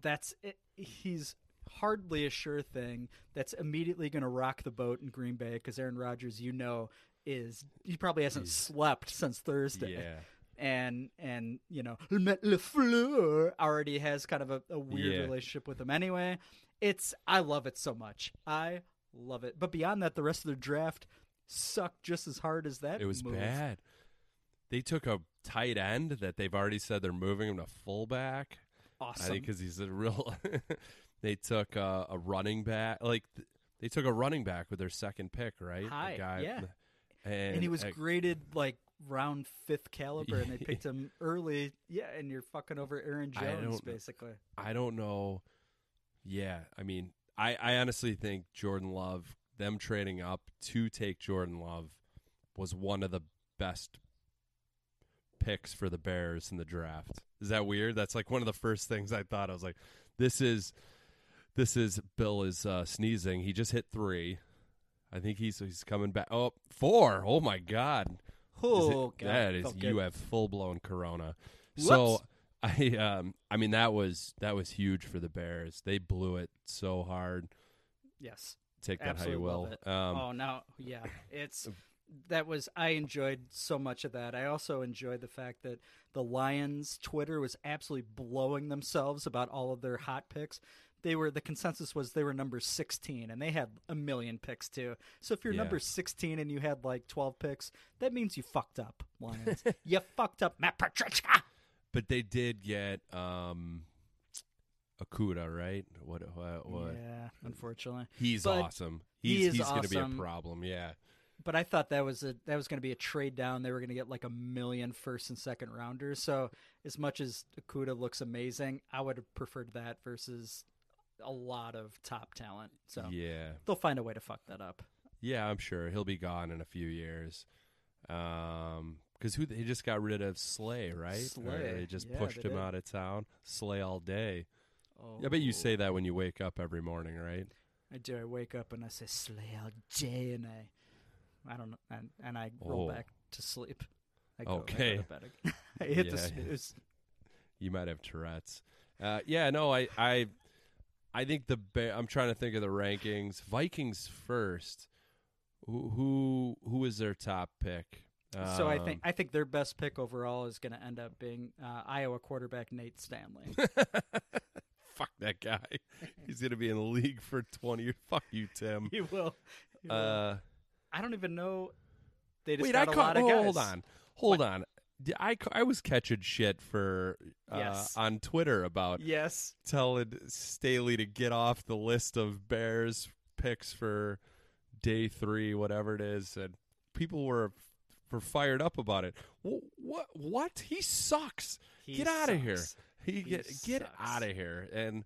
that's it. he's hardly a sure thing that's immediately going to rock the boat in Green Bay because Aaron Rodgers, you know, is he probably hasn't slept since Thursday Yeah, and and you know Matt Lafleur already has kind of a, a weird Yeah. relationship with him anyway. It's I love it so much. I love it. But beyond that, the rest of the draft sucked just as hard as that. it was move. bad. They took a tight end that they've already said they're moving him to fullback. Awesome. I think because he's a real. <laughs> they took uh, a running back, like th- they took a running back with their second pick, right? The High, yeah. And, and he was uh, graded like round fifth caliber, and they <laughs> picked him early. Yeah, and you're fucking over Aaron Jones don't- basically. I don't know. Yeah, I mean, I I honestly think Jordan Love, them trading up to take Jordan Love, was one of the best picks for the Bears in the draft. Is that weird? That's like one of the first things I thought. I was like, this is this is Bill is uh, sneezing. He just hit three. I think he's he's coming back. Oh, four. Oh my God. Is it- Oh god, that is you good. have full blown corona. Whoops. So <laughs> I um I mean that was that was huge for the Bears. They blew it so hard. yes. Take that Absolutely how you will. Um, oh no, yeah, it's that was I enjoyed so much of that. I also enjoyed the fact that the Lions Twitter was absolutely blowing themselves about all of their hot picks. They were the consensus was they were number 16 and they had a million picks too. So if you're Yeah. number 16 and you had like 12 picks, that means you fucked up, Lions. <laughs> you fucked up, Matt Patricia. But they did get um Okudah, right? What what, what? Yeah, unfortunately. He's But awesome. he He's is he's gonna be a problem, yeah. but I thought that was a that was going to be a trade down. They were going to get like a million first and second rounders. So as much as Okudah looks amazing, I would have preferred that versus a lot of top talent. So Yeah. they'll find a way to fuck that up. Yeah, I'm sure. He'll be gone in a few years. Um because who they just got rid of Slay, right? Or they just Yeah, pushed they him did. out of town. Slay all day. Oh, I bet you say that when you wake up every morning, right? I do. I wake up and I say slay all day, and I, I don't know, and, and I roll Oh. back to sleep. I go, I go Okay. to bed. <laughs> I hit the snooze. You might have Tourette's. Uh, yeah, no, I, I, I think the Bear, I'm trying to think of the rankings. Vikings first. Who who, who is their top pick? so I Um, think I think their best pick overall is going to end up being uh, Iowa quarterback Nate Stanley. <laughs> fuck that guy. He's gonna be in the league for 20 years. Fuck you, Tim. he will. He will. Uh, I don't even know. They just wait, got I a caught. lot of oh, guys. hold on, hold on. I, I was catching shit for uh, Yes. on Twitter about Yes. telling Staley to get off the list of Bears picks for day three, whatever it is, and people were were fired up about it. What? What? what? He sucks. He get out of here. He, He get get out of here and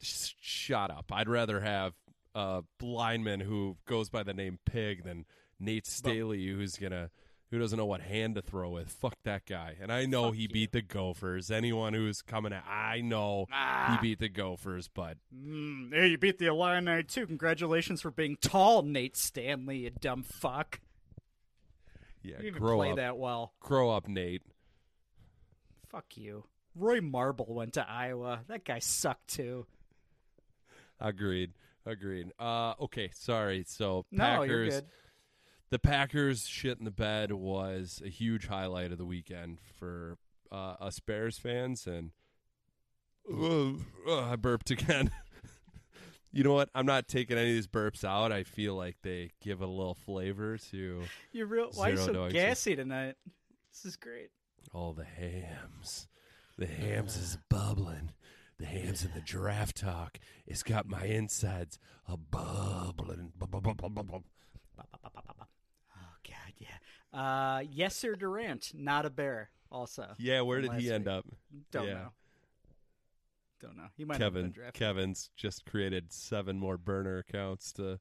sh- shut up. I'd rather have a lineman who goes by the name Pig than Nate Staley, who's gonna who doesn't know what hand to throw with. Fuck that guy. And I know Fuck he you. beat the Gophers. Anyone who's coming at, I know Ah. he beat the Gophers, but Mm, hey, you beat the Illini too. Congratulations for being tall, Nate Stanley, you dumb fuck. yeah, You grow play up, that well. grow up, Nate. Fuck you. Roy Marble went to Iowa. That guy sucked too. Agreed, agreed. Uh, okay, sorry. So No, Packers. The Packers shit in the bed was a huge highlight of the weekend for uh, us Bears fans, and Ugh, ugh, I burped again. <laughs> you know what? I'm not taking any of these burps out. I feel like they give it a little flavor to You're real. Why are you so gassy tonight? This is great. all the hams. The hams is bubbling. The hams in the draft talk. It's got my insides a bubbling. Yeah. Uh, yes, sir, Durant, not a bear. Also, Yeah, where did he end week. up? Don't yeah. know. Don't know. He might have Kevin. Kevin's just created seven more burner accounts to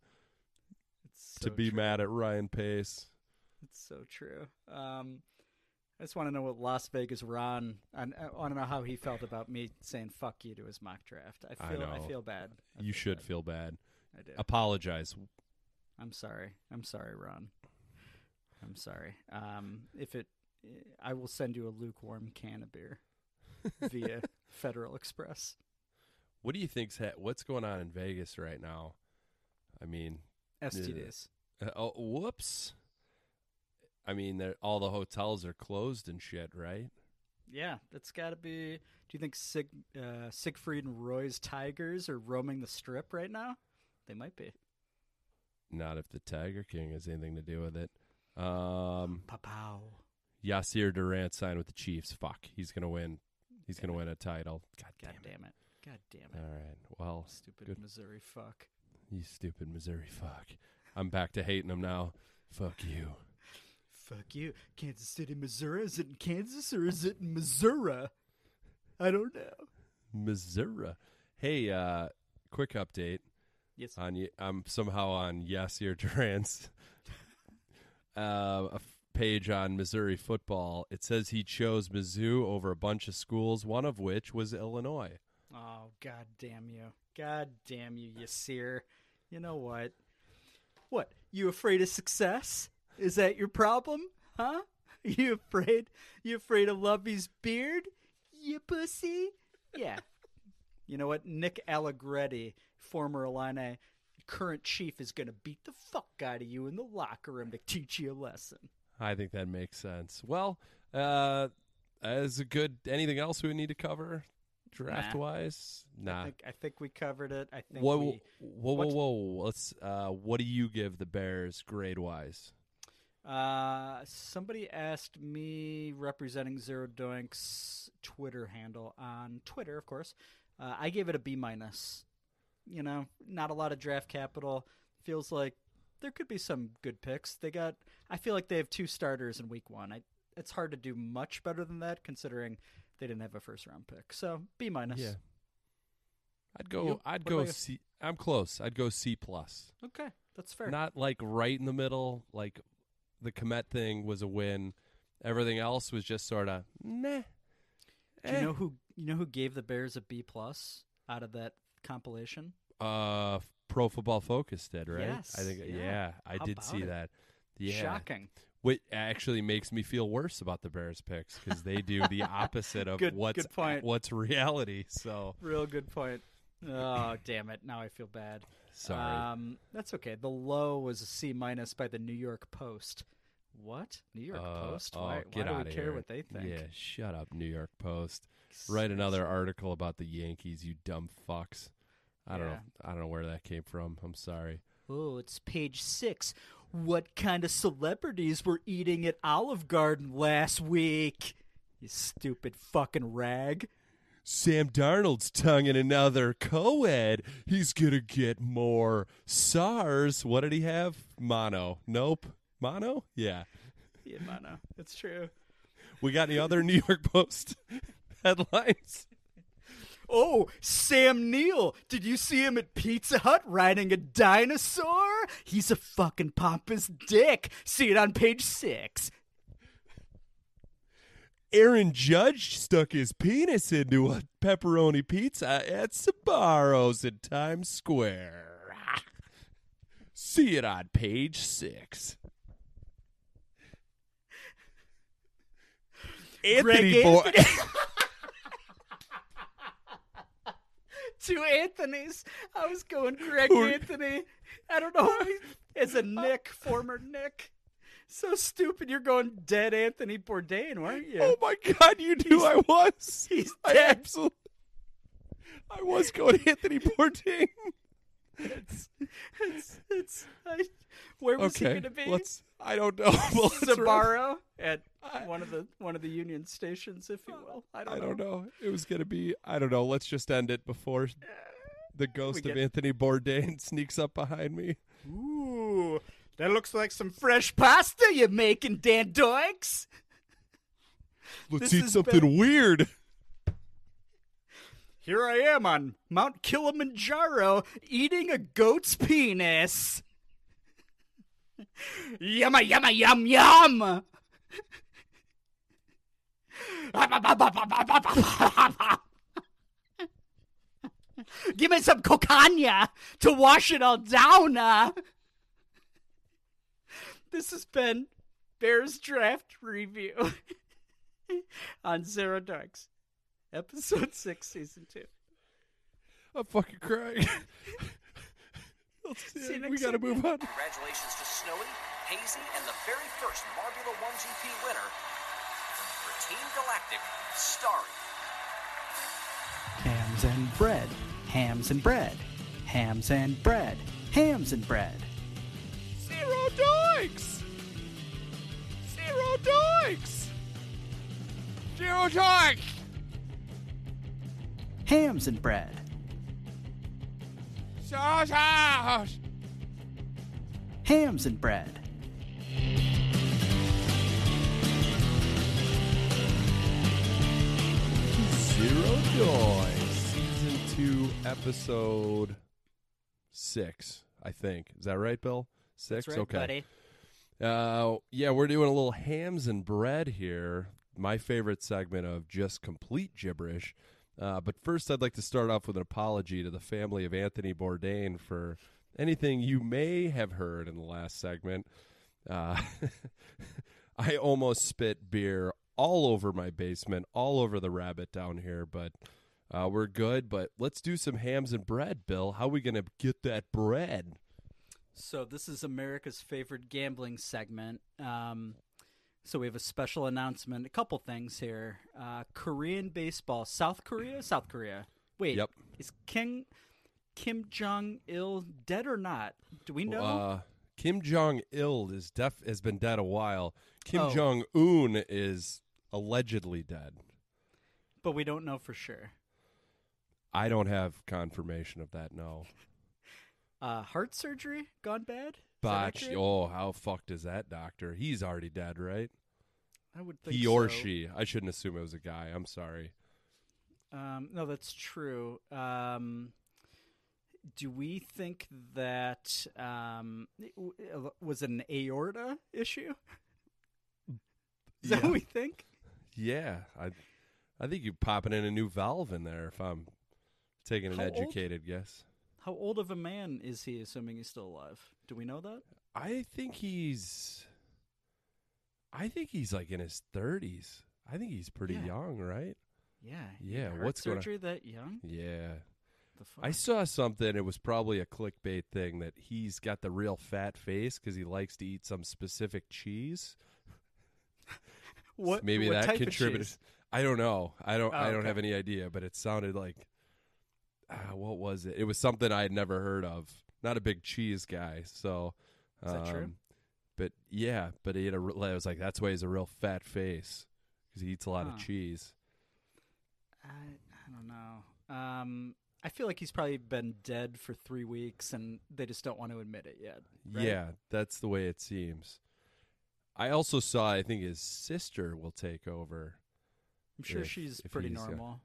It's to be true. mad at Ryan Pace. It's so true. Um, I just want to know what Las Vegas Ron. I, I want to know how he felt about me saying "fuck you" to his mock draft. I I feel. I, know. feel bad. I you feel should bad. feel bad. I do. Apologize. I'm sorry. I'm sorry, Ron. I'm sorry. Um, if it, I will send you a lukewarm can of beer <laughs> via Federal Express. What do you think's ha- what's going on in Vegas right now? I mean, STDs. uh, oh, whoops. I mean, all the hotels are closed and shit, right? Yeah, that's got to be. Do you think Sig, uh, Siegfried and Roy's Tigers are roaming the strip right now? They might be. Not if the Tiger King has anything to do with it. Um, Pow Yasir Durant signed with the Chiefs. Fuck, he's gonna win. He's gonna win a title. God God damn it. damn it. God damn it. All right. Well, Stupid good. Missouri fuck. You stupid Missouri fuck. I'm back to hating him now. Fuck you. Fuck you. Kansas City, Missouri? Is it in Kansas or is it in Missouri? I don't know. Missouri. Hey, uh, quick update Yes. on I'm somehow on Yasir Durant's uh, a f- page on Missouri football. It says he chose Mizzou over a bunch of schools, one of which was Illinois. Oh, god damn you. God damn you, you seer. You know what? What? You afraid of success? Is that your problem? Huh? <laughs> You afraid? You afraid of Lovie's beard? You pussy? Yeah. you know what? Nick Allegretti, former Illini current chief, is going to beat the fuck out of you in the locker room to teach you a lesson. I think that makes sense. Well, uh, as a good anything else we need to cover draft wise? I Nah. think I think we covered it. I think Whoa, we whoa, whoa, whoa! Let's. Uh, what do you give the Bears grade wise? Uh, somebody asked me representing Zero Doink's Twitter handle on Twitter, of course. Uh, I gave it a B minus. You know, not a lot of draft capital. Feels like there could be some good picks. They got. I feel like they have two starters in week one. I. It's hard to do much better than that, considering they didn't have a first round pick. So B minus. Yeah. I'd go. You? I'd go? C. I'm close. I'd go C plus. Okay, that's fair. Not like right in the middle. Like the Kmet thing was a win. Everything else was just sort of meh. do you Eh. know who? You know who gave the Bears a B plus out of that compilation? Uh, Pro Football Focus did right. Yes, I think. yeah. Yeah, I How did see it? that. Yeah. Shocking. Which actually makes me feel worse about the Bears picks because they do the <laughs> opposite of Good- what's good point. what's reality. So Real good point. Oh, damn it. Now I feel bad. sorry. Um, that's okay. The low was a C minus by the New York Post. What? New York Uh, Post? oh, why get why do we care here. what they think? Yeah, shut up, New York Post. Write another article about the Yankees, you dumb fucks. I don't know. I don't know where that came from. I'm sorry. Oh, it's page six. what kind of celebrities were eating at Olive Garden last week. You stupid fucking rag. Sam Darnold's tongue in another co-ed. He's gonna get more SARS. What did he have? Mono. Nope. Mono? Yeah. Yeah, Mono. That's true. We got any other New York Post <laughs> <laughs> headlines? Oh, Sam Neill. Did you see him at Pizza Hut riding a dinosaur? He's a fucking pompous dick. See it on page six. Aaron Judge stuck his penis into a pepperoni pizza at Sbarro's in Times Square. <laughs> See it on page six. Anthony Greg Boy. Anthony. <laughs> Two Anthony's. I was going Greg Who- Anthony. I don't know. It's a Nick, former Nick. So stupid. You're going dead Anthony Bourdain, weren't you? Oh my God! You knew I was. he's I dead. absolutely. I was going Anthony Bourdain. It's, it's, it's, I, where was he going to be? let's. I don't know. <laughs> Well, Sbarro at one of the one of the Union stations, if you will. I don't, I know. don't know. It was gonna be. I don't know. Let's just end it before eh, the ghost of get- Anthony Bourdain <laughs> sneaks up behind me. Ooh, that looks like some fresh pasta you're making, Dan Doinks. Let's This eat something been- weird. Here I am on Mount Kilimanjaro eating a goat's penis. Yumma <laughs> yumma yum yum. <laughs> Give me some cocaine to wash it all down. uh. This has been Bears Draft Review <laughs> on Zero Darks, Episode 6, Season 2. I'm fucking crying. <laughs> See. See we gotta move on. Congratulations to Snowy, Hazy, and the very first Marbula 1GP winner for Team Galactic, Starry. Hams and bread, hams and bread, hams and bread, hams and bread. Zero doinks. Zero doinks. Zero doinks. Hams and bread. Sausage. Hams and bread. Zero Joy, season two, episode six. I think is that right, Bill? Six. okay. Uh, yeah, we're doing a little hams and bread here. My favorite segment of just complete gibberish. Uh, but first, I'd like to start off with an apology to the family of Anthony Bourdain for anything you may have heard in the last segment. Uh, <laughs> I almost spit beer all over my basement, all over the rabbit down here, but uh, we're good. But let's do some hams and bread, Bill. How are we gonna get that bread? So this is America's favorite gambling segment. Um, so we have a special announcement. A couple things here. Uh, Korean baseball. South Korea. South Korea. Wait. Yep. Is King Kim Jong Il dead or not? Do we know? Uh, Kim Jong Il is def has been dead a while. Kim Oh. Jong Un is allegedly dead. but we don't know for sure. I don't have confirmation of that. No, <laughs> Uh, heart surgery gone bad. Botch. Oh, how fucked is that doctor? He's already dead, right? I would think He or so. she. I shouldn't assume it was a guy. I'm sorry. Um, no, that's true. Um, do we think that um, w- was it an aorta issue? Is that Yeah. what we think? Yeah, I, I think you're popping in a new valve in there. If I'm taking an How old? educated guess, How old of a man is he, assuming he's still alive? Do we know that? I think he's. I think he's like in his thirties. I think he's pretty Yeah. young, right? Yeah. Yeah, Heart what's going on? surgery that young? Yeah. The fuck? I saw something. It was probably a clickbait thing that he's got the real fat face because he likes to eat some specific cheese. <laughs> what? Maybe what that type of contributed. cheese? I don't know. I don't. Oh, I don't okay. have any idea. But it sounded like. Uh, what was it? It was something I had never heard of. Not a big cheese guy. So. Is that true? um, but yeah, but he had a. I was like, that's why he has a real fat face because he eats a lot Huh. of cheese. I I don't know. Um, I feel like he's probably been dead for three weeks, and they just don't want to admit it yet. right? Yeah, that's the way it seems. I also saw. I think his sister will take over. I'm sure if- she's if pretty he's, uh, normal.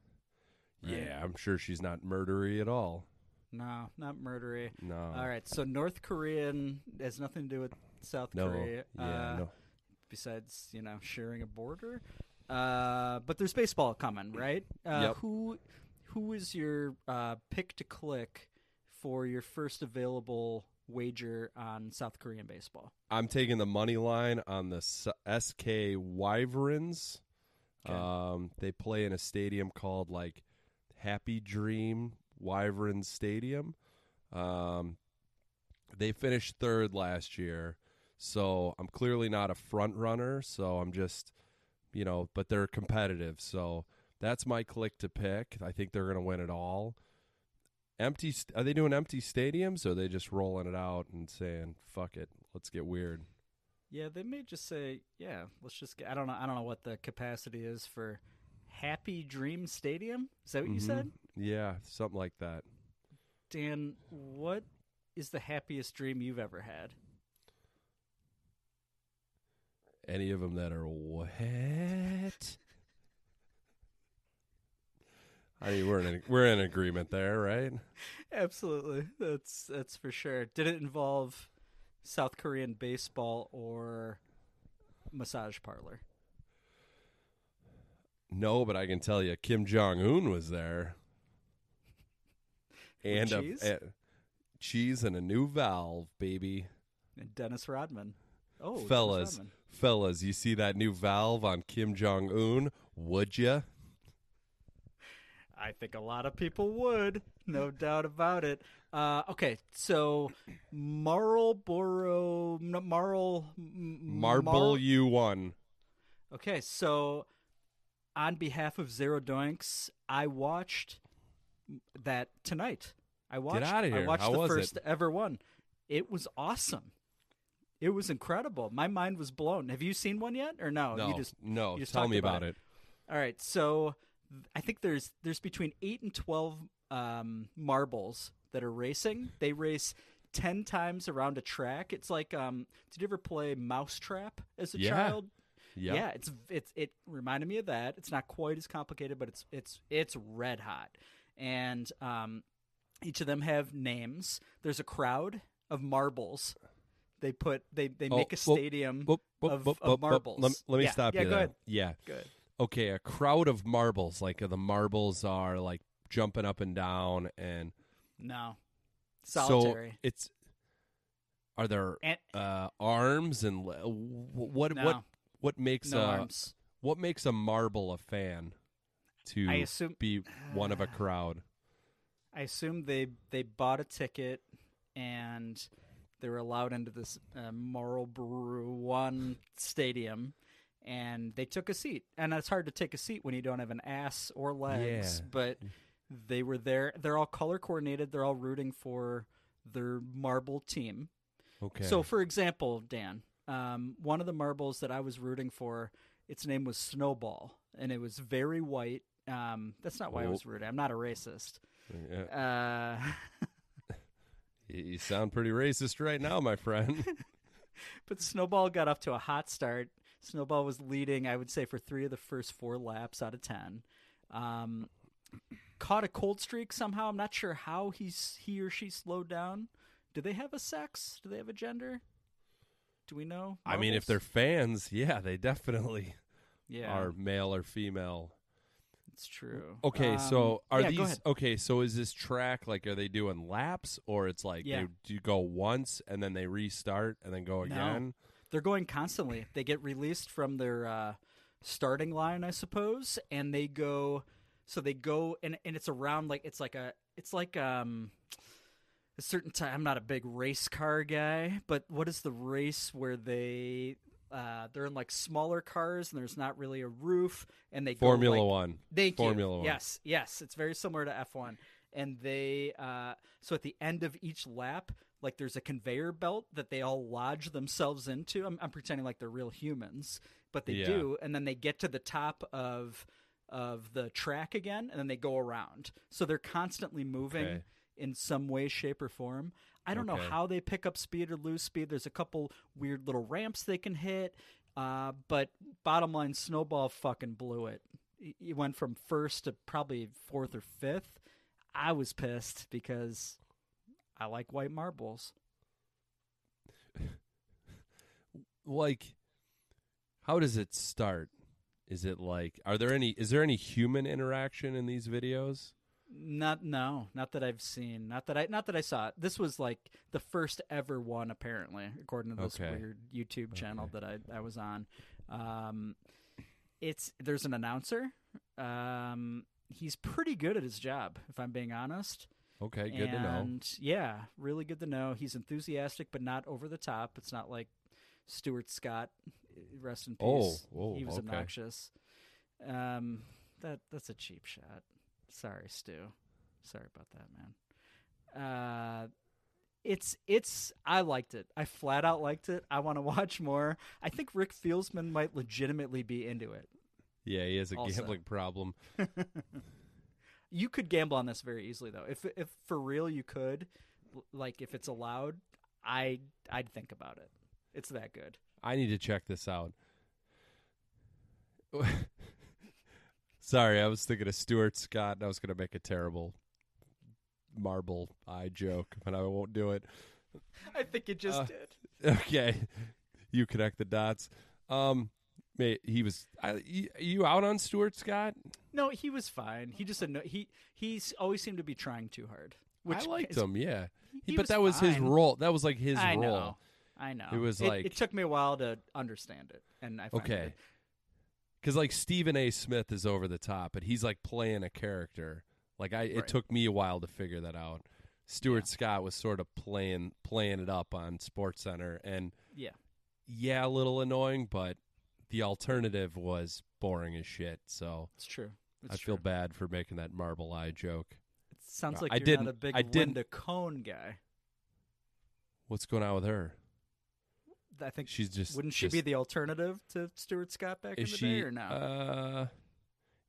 Right. Yeah, I'm sure she's not murdery at all. No, not murdery. No. All right, so North Korean has nothing to do with South No. Korea. Yeah. uh, no. Besides, you know, sharing a border. Uh, but there's baseball coming, right? Uh, Yep. Who, who is your uh, pick to click for your first available wager on South Korean baseball? I'm taking the money line on the S- SK Wyverns. Okay. Um, they play in a stadium called like Happy Dream Wyverns Stadium. Um, they finished third last year, so I'm clearly not a front runner. So I'm just, you know, but they're competitive. So that's my click to pick. I think they're going to win it all. Empty? Are they doing empty stadiums? Or are they just rolling it out and saying "fuck it, let's get weird"? Yeah, they may just say, "Yeah, let's just get." I don't know. I don't know what the capacity is for Happy Dream Stadium. Is that what you Mhm. said, Yeah, something like that. Dan? What is the happiest dream you've ever had? Any of them that are wet. I mean, we're in we're in agreement there, right? Absolutely, that's that's for sure. Did it involve South Korean baseball or massage parlor? No, but I can tell you, Kim Jong Un was there, <laughs> and a- cheese? a- cheese and a new valve, baby. And Dennis Rodman. Oh, fellas, Rodman. fellas, you see that new valve on Kim Jong Un? Would you? I think a lot of people would, no doubt about it. Uh, okay, so Marlboro, Marl, Marble Mar- you won. Okay, so on behalf of Zero Doinks, I watched that tonight. I watched. outta I here. watched How the first it? ever one. It was awesome. It was incredible. My mind was blown. Have you seen one yet, or no? no, You just no. you just Tell me about about it. all right, so I think there's there's between eight and twelve um, marbles that are racing. They race ten times around a track. It's like, um, did you ever play Mousetrap as a Yeah. child? Yeah. Yeah, it's it's it reminded me of that. It's not quite as complicated, but it's it's it's red hot. And um, each of them have names. There's a crowd of marbles. They put they they Oh, make a whoop, stadium of, of marbles. Let, let me Yeah, stop yeah, you go there. ahead. Yeah. Good. Okay, a crowd of marbles. Like the marbles are like jumping up and down, and No, solitary. So it's are there and uh, arms and what No. what what makes no a arms. what makes a marble a fan to I assume be <sighs> one of a crowd? I assume they they bought a ticket and they were allowed into this uh, Marbula One stadium, and they took a seat. And it's hard to take a seat when you don't have an ass or legs. Yeah. But they were there. They're all color coordinated. They're all rooting for their marble team. Okay. So, for example, Dan, um, one of the marbles that I was rooting for, its name was Snowball, and it was very white. Um, that's not why I was rooting. I'm not a racist. Yeah. Uh, <laughs> you you sound pretty racist right now, my friend. <laughs> but Snowball got off to a hot start. Snowball was leading, I would say, for three of the first four laps out of ten. Um, caught a cold streak somehow. I'm not sure how he's he or she slowed down. Do they have a sex? Do they have a gender? Do we know? I mean, if they're fans, yeah, they definitely yeah, are male or female. it's true. Okay, Um, so are yeah, these okay? So is this track like are they doing laps or it's like Yeah. they do go once and then they restart and then go No. again? They're going constantly. They get released from their uh, starting line, I suppose, and they go. So they go, and and it's around like it's like a it's like um a certain time. I'm not a big race car guy, but what is the race where they uh, they're in like smaller cars and there's not really a roof, and they go, Formula like- One. Thank Formula you. One. Yes, yes, it's very similar to F1. and they uh, so at the end of each lap, like there's a conveyor belt that they all lodge themselves into. I'm, I'm pretending like they're real humans, but they Yeah. do, and then they get to the top of of the track again, and then they go around. So they're constantly moving Okay. In some way, shape, or form. I don't know how they pick up speed or lose speed. There's a couple weird little ramps they can hit, uh, but bottom line, Snowball fucking blew it. He- He went from first to probably fourth or fifth. I was pissed because I like white marbles. <laughs> like how does it start is it like are there any is there any human interaction in these videos Not no, not that I've seen. Not that I not that I saw it. This was like the first ever one apparently, according to this Okay. weird YouTube channel Okay. that I I was on. Um it's there's an announcer. Um he's pretty good at his job if I'm being honest. okay good to know yeah, really good to know. He's enthusiastic but not over the top. It's not like Stuart Scott, rest in peace. Oh, whoa, he was okay. obnoxious. Um, that that's a cheap shot. Sorry, Stu. Sorry about that, man. Uh, it's it's I liked it. I flat out liked it. I want to <laughs> watch more. I think Rick Fieldsman might legitimately be into it. yeah he has a Also. gambling problem <laughs> You could gamble on this very easily, though. If if for real you could, like if it's allowed, I I'd think about it. It's that good. i need to check this out <laughs> sorry i was thinking of stuart scott and i was going to make a terrible marble eye joke but i won't do it I think it just Uh, did. okay <laughs> you connect the dots um he was I, you, out on stuart scott No, he was fine. He just anno- he he's always seemed to be trying too hard. Which I liked is- him, yeah. he but was that was his role. That was like his I role. know. I know. It was it, like- it took me a while to understand it, and I Okay. did. Because like Stephen A. Smith is over the top, but he's like playing a character. Like I, it Right. took me a while to figure that out. Stuart Yeah. Scott was sort of playing playing it up on Sports Center, and Yeah, yeah, a little annoying, but the alternative was boring as shit. So it's true. It's I true. feel bad for making that marble eye joke. It sounds like I you're didn't- not a big I didn't- Linda Cohn guy. What's going on with her? I think She's just wouldn't she be the alternative to Stuart Scott back in the she? day, or no? Uh,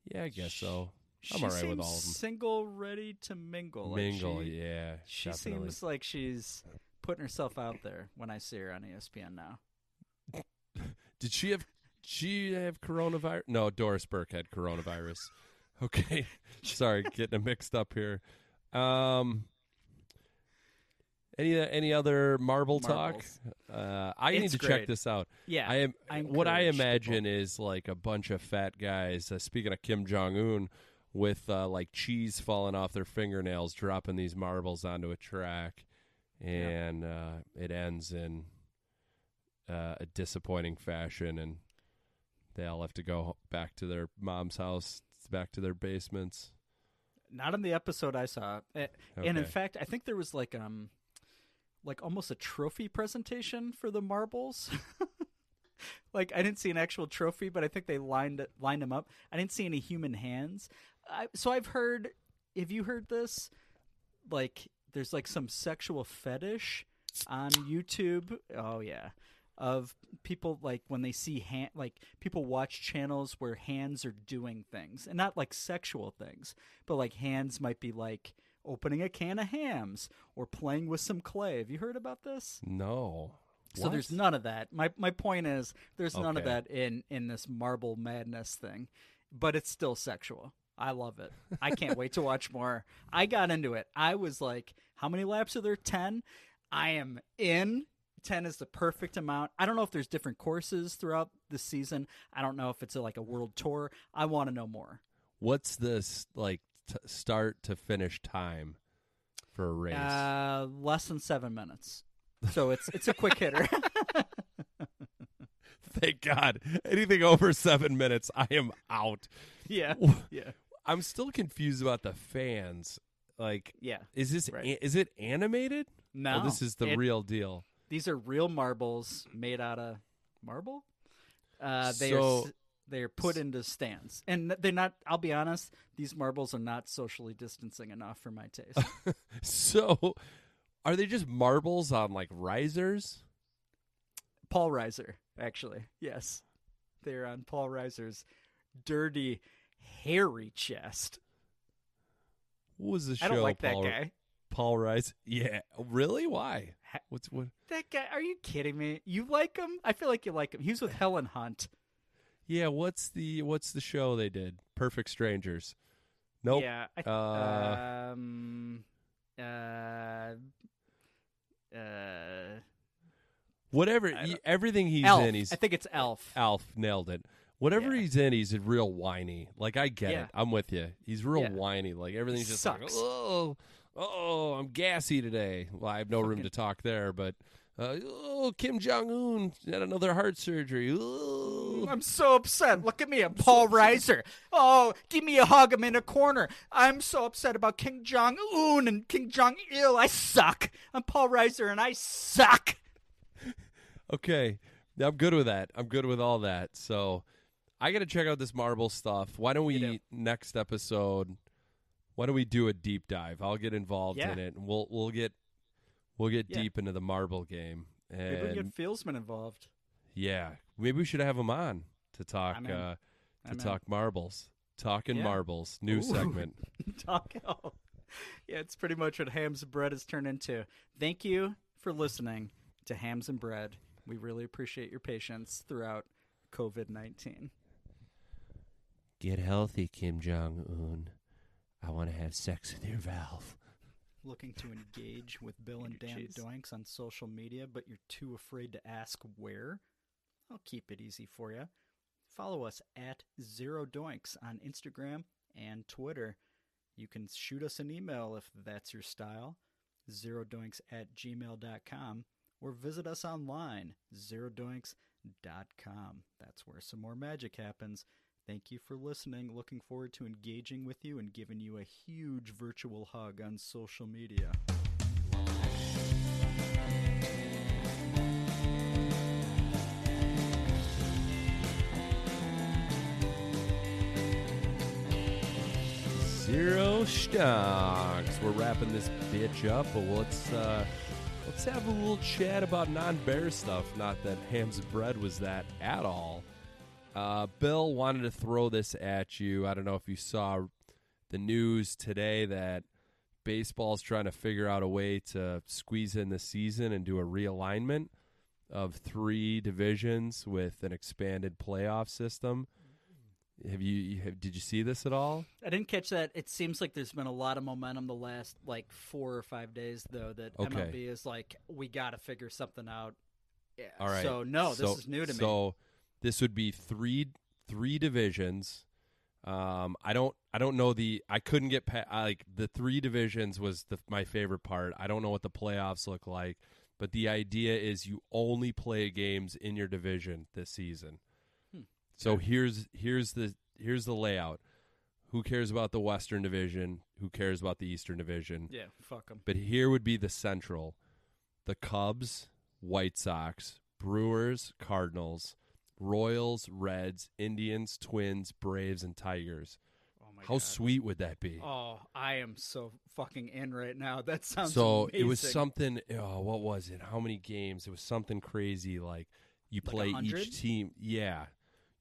yeah, I guess so. I'm all right with all of them. single, ready to mingle. Like Mingle, she, yeah. She definitely. seems like she's putting herself out there when I see her on ESPN now. <laughs> Did she have she have coronavirus? No, Doris Burke had coronavirus. <laughs> Okay, <laughs> sorry, getting it mixed up here. Um, any any other marble Marbles. talk? Uh, I need It's to check great. this out. Yeah, I am. I what I encourage imagine is like a bunch of fat guys. Uh, speaking of Kim Jong Un, with uh, like cheese falling off their fingernails, dropping these marbles onto a track, and uh, it ends in uh, a disappointing fashion, and they all have to go back to their mom's house, back to their basements. Not in the episode I saw. And in Okay. fact, I think there was like um like almost a trophy presentation for the marbles. <laughs> like I didn't see an actual trophy, but I think they lined lined them up. I didn't see any human hands. I, so I've heard have you heard this? Like there's like some sexual fetish on YouTube. Oh yeah. Of people like when they see hand like people watch channels where hands are doing things and not like sexual things, but like hands might be like opening a can of hams or playing with some clay. Have you heard about this? No. So there's none of that. My my point is there's none of that in in this marble madness thing, but it's still sexual. I love it. I can't wait to watch more. I got into it. I was like, how many laps are there? 10. I am in. 10 is the perfect amount. I don't know if there's different courses throughout the season. I don't know if it's a, like a world tour. I want to know more. What's this like t- start to finish time for a race? Uh, less than 7 minutes. So it's it's a quick hitter. <laughs> Thank God. Anything over seven minutes, I am out. yeah. Yeah. I'm still confused about the fans. Like, Yeah. is this Right. a- is it animated? No. This is the It- real deal. These are real marbles made out of marble. Uh, they So- are. They're put into stands, and they're not. I'll be honest; these marbles are not socially distancing enough for my taste. <laughs> So, are they just marbles on like risers? Paul Reiser, actually, yes, they're on Paul Reiser's dirty, hairy chest. What was the show? I don't like Paul, that guy. Paul Rice. Yeah, really? Why? What's what? That guy? Are you kidding me? You like him? I feel like you like him. He's with Helen Hunt. Yeah, what's the what's the show they did? Perfect Strangers. Nope. Yeah. I, Uh, um. Uh. Uh. Whatever. He- everything he's Elf. in, he's I think it's Elf. Alf nailed it. Whatever Yeah. he's in, he's real whiny. Like I get Yeah. it. I'm with you. He's real Yeah. whiny. Like everything's just like, Sucks. oh, oh, I'm gassy today. Well, I have no room to talk there, but uh, oh, Kim Jong Un had another heart surgery. Oh. I'm so upset. Look at me. I'm Paul Reiser. Oh, give me a hug. I'm in a corner. I'm so upset about Kim Jong Un and Kim Jong Il. I suck. I'm Paul Reiser and I suck. Okay, I'm good with that. I'm good with all that. So I got to check out this marble stuff. Why don't do. we next episode? Why don't we do a deep dive? I'll get involved Yeah. in it, and we'll we'll get we'll get Yeah. deep into the marble game. And Maybe we get Fieldsman involved. yeah, maybe we should have him on to talk uh, to I'm in. talk marbles. Talking Yeah. marbles, new Ooh. segment. <laughs> Talk. Oh. Yeah, it's pretty much what Hams and Bread has turned into. Thank you for listening to Hams and Bread. We really appreciate your patience throughout COVID 19. Get healthy, Kim Jong Un. I want to have sex with your valve. Looking to engage with Bill and Dan Cheese. Doinks on social media, but you're too afraid to ask where? I'll keep it easy for you. Follow us at Zero Doinks on Instagram and Twitter. You can shoot us an email if that's your style, zerodoinks at gmail.com, or visit us online, zerodoinks.com. That's where some more magic happens. Thank you for listening. Looking forward to engaging with you and giving you a huge virtual hug on social media. Zero stocks. We're wrapping this bitch up, but let's uh, let's have a little chat about non-bear stuff. Not that hams and bread was that at all. Uh, Bill wanted to throw this at you. I don't know if you saw the news today that baseball's trying to figure out a way to squeeze in the season and do a realignment of three divisions with an expanded playoff system. Have you, have, did you see this at all? I didn't catch that. It seems like there's been a lot of momentum the last like four or five days, though. That Okay. MLB is like, we got to figure something out. Yeah. All right. So no, this So- is new to me. So this would be three three divisions. Um, I don't I don't know the I couldn't get pa- I, like the three divisions was the, my favorite part. I don't know what the playoffs look like, but the idea is you only play games in your division this season. Hmm. So here's here's the here's the layout. Who cares about the Western Division? Who cares about the Eastern Division? Yeah, fuck them. But here would be the Central: the Cubs, White Sox, Brewers, Cardinals, Royals, Reds, Indians, Twins, Braves, and Tigers. Oh my How God. sweet would that be? Oh, I am so fucking in right now. <laughs> That sounds so it was something. Oh, what was it? How many games? It was something crazy. Like you Like play 100? each team. Yeah,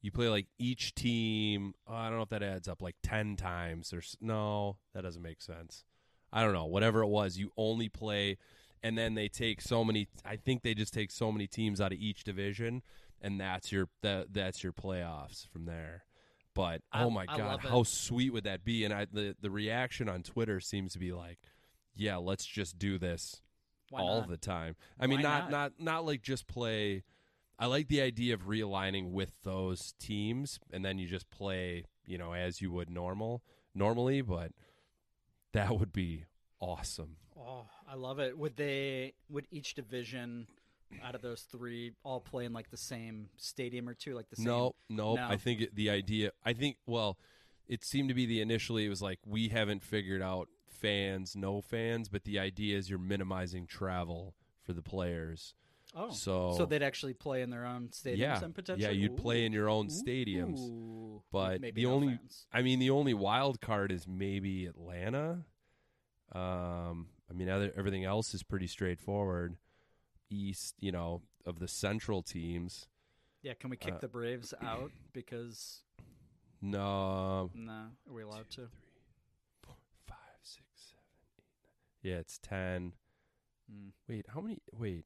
you play like each team. oh, I don't know if that adds up like ten times. Or s- no, that doesn't make sense. I don't know. Whatever it was, you only play, and then they take so many. I think they just take so many teams out of each division, and that's your that that's your playoffs from there. But I- oh my I god, how sweet would that be? And I, the the reaction on Twitter seems to be like, yeah, let's just do this Why all not? the time. I mean, not, not? not not like just play. I like the idea of realigning with those teams, and then you just play, you know, as you would normal normally. But that would be awesome. Oh, I love it. Would they? Would each division out of those three all play in like the same stadium or two, like the same? No, no, No. I think it, the idea. I think well, it seemed to be the initially it was like we haven't figured out fans, no fans, but the idea is you're minimizing travel for the players. Oh, So- so they'd actually play in their own stadiums yeah, and potentially. yeah, you'd play in your own stadiums. Ooh. But Maybe the no only, fans. I mean, the only wild card is maybe Atlanta. Um, I mean, other, everything else is pretty straightforward. East, you know, of the central teams. Yeah, can we kick uh, the Braves out <clears throat> because No, no, are we allowed to? five, six, seven, eight, nine. Yeah, it's ten. Hmm. Wait, how many? Wait,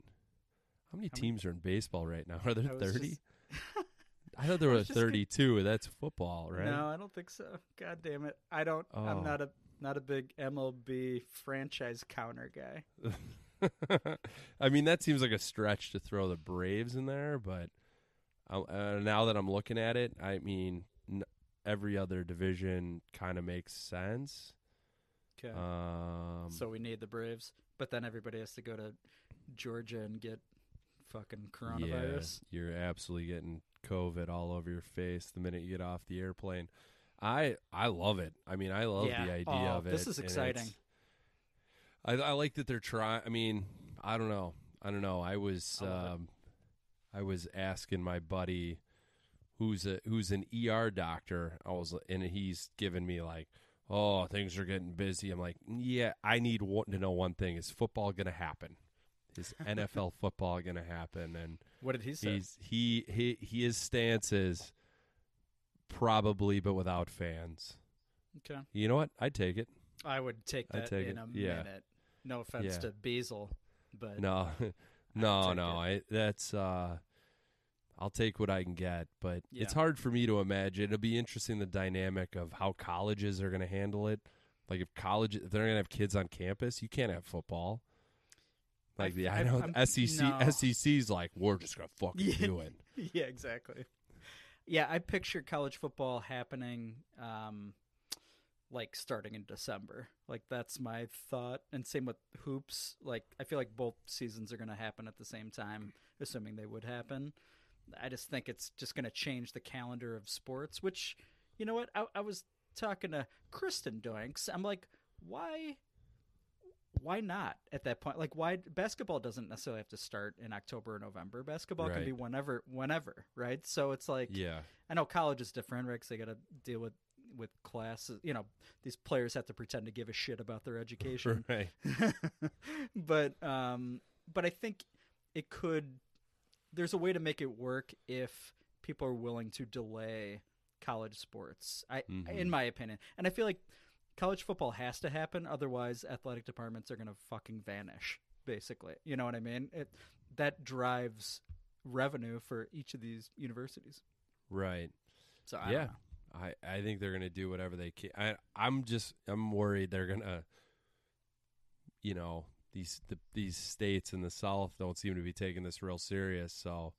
how many How many- teams are in baseball right now? Are there thirty? just- <laughs> I thought there were was just gonna- thirty-two. That's football, right? No, I don't think so. God damn it! I don't. Oh. I'm not a not a big MLB franchise counter guy. <laughs> I mean, that seems like a stretch to throw the Braves in there, but uh, uh, now that I'm looking at it, I mean, n- every other division kind of makes sense. Okay. Um, so we need the Braves, but then everybody has to go to Georgia and get fucking coronavirus. Yeah, you're absolutely getting COVID all over your face the minute you get off the airplane. I I love it. I mean, I love Yeah. the idea Oh, of it. this is exciting. I I like that they're trying. I mean, I don't know. I don't know. I was I um, I was asking my buddy who's a who's an ER doctor. I was and he's giving me like, "Oh, things are getting busy." I'm like, "Yeah, I need one, to know one thing: is football going to happen? Is <laughs> NFL football going to happen?" And What did he say? He's he he he his stance is probably, but without fans. okay. You know what? I'd take it. I would take I'd that take in it. a Yeah. minute. No offense Yeah. to Beazle, but No, <laughs> no, no. I that's uh, I'll take what I can get, but it's hard for me to imagine. It'll be interesting the dynamic of how colleges are going to handle it. Like if college, if they're going to have kids on campus, you can't have football. Like I- the I I- know I'm- SEC no. SEC's like we're just gonna fucking Yeah. do <laughs> it. yeah, exactly. Yeah, I picture college football happening um like starting in December. Like that's my thought. And same with hoops. Like I feel like both seasons are going to happen at the same time, assuming they would happen. I just think it's just going to change the calendar of sports, which you know what? I, I was talking to Kristen Doinks. I'm like, why why not at that point? Like, why basketball doesn't necessarily have to start in October or November. Basketball can be whenever, whenever, right? So it's like, Yeah, I know college is different, right? Because they got to deal with with classes. You know, these players have to pretend to give a shit about their education. <laughs> right. <laughs> but um, but I think it could. There's a way to make it work if people are willing to delay college sports. I, Mhm. in my opinion, and I feel like college football has to happen. Otherwise, athletic departments are going to fucking vanish. Basically, you know what I mean? It that drives revenue for each of these universities. Right. So I yeah. I, I think they're gonna do whatever they can. I I'm just I'm worried they're gonna, you know, these the, these states in the South don't seem to be taking this real serious, so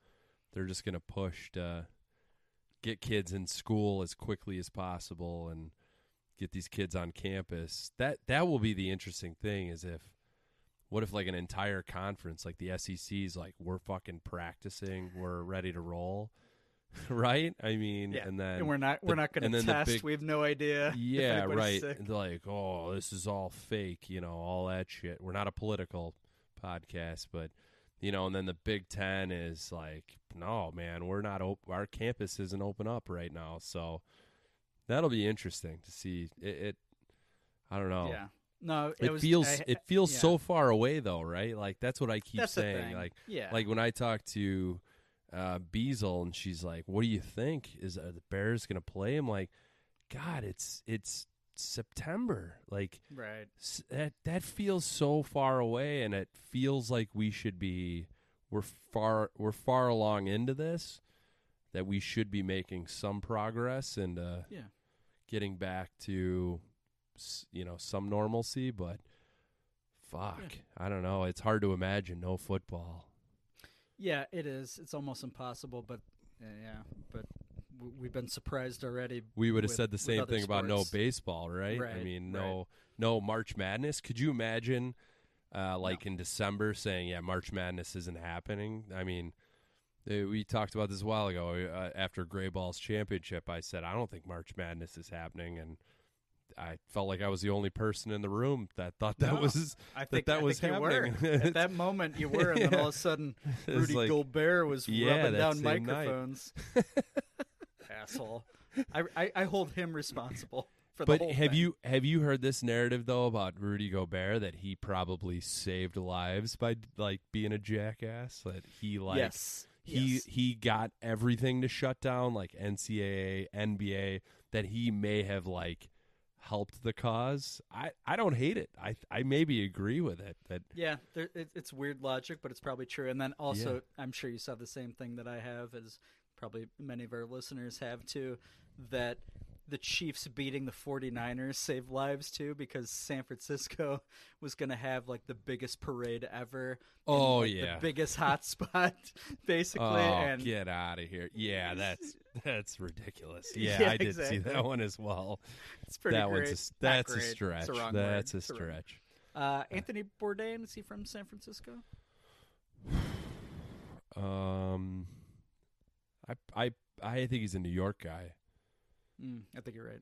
they're just gonna push to get kids in school as quickly as possible and get these kids on campus. That that will be the interesting thing is if. What if like an entire conference, like the SEC's, like we're fucking practicing, we're ready to roll, <laughs> right? I mean, Yeah, and then and we're not the- we're not going to test. big- we have no idea. <laughs> yeah, right. Like, oh, this is all fake, you know, all that shit. We're not a political podcast, but you know, and then the Big Ten is like, no, man, we're not. Op- our campus isn't open up right now, so that'll be interesting to see. It, it I don't know. Yeah. No, it, It, was, feels I- it feels yeah. so far away though, right? Like that's what I keep That's saying. Like yeah, like when I talk to uh, Beazle and she's like, "What do you think? Is are the Bears going to play?" I'm like, "God, it's it's September. Like right. s- that that feels so far away, and it feels like we should be we're far we're far along into this that we should be making some progress and uh, Yeah. getting back to s- you know some normalcy, but." Fuck, I don't know. It's hard to imagine no football. Yeah, it is. It's almost impossible, but uh, yeah, but w- we've been surprised already. we would have with- said the same thing about no baseball, right? I Right, mean, right. no no March Madness. Could you imagine uh, like in December saying, "Yeah, March Madness isn't happening"? I mean, uh, we talked about this a while ago uh, after Gray Ball's championship. I said, "I don't think March Madness is happening," and I felt like I was the only person in the room that thought that No, was I think that, that I was think happening. You were. At <laughs> that moment, you were, and then all of a sudden, <laughs> Rudy like- Gobert was Yeah, rubbing down microphones. <laughs> Asshole! I, I I hold him responsible for the But whole have thing. you have you heard this narrative though about Rudy Gobert that he probably saved lives by like being a jackass? That he like yes. he yes. he got everything to shut down like NCAA, NBA that he may have like helped the cause. I I don't hate it. I I maybe agree with it that Yeah, there, it, it's weird logic, but it's probably true. And then also, I'm sure you saw the same thing that I have, as probably many of our listeners have too, that the Chiefs beating the 49ers saved lives too, because San Francisco <laughs> was going to have like the biggest parade ever. Oh, like, yeah. the biggest <laughs> hotspot, <laughs> basically. oh and get out of here. Yeah, that's that's ridiculous. Yeah, Yeah, I did see that one as well. it's pretty that great. one's a, that's a stretch. wrong that's word. a It's the wrong- stretch. Uh, Anthony Bourdain is he from San Francisco? <sighs> Um, I I I think he's a New York guy. Mm, I think you're right.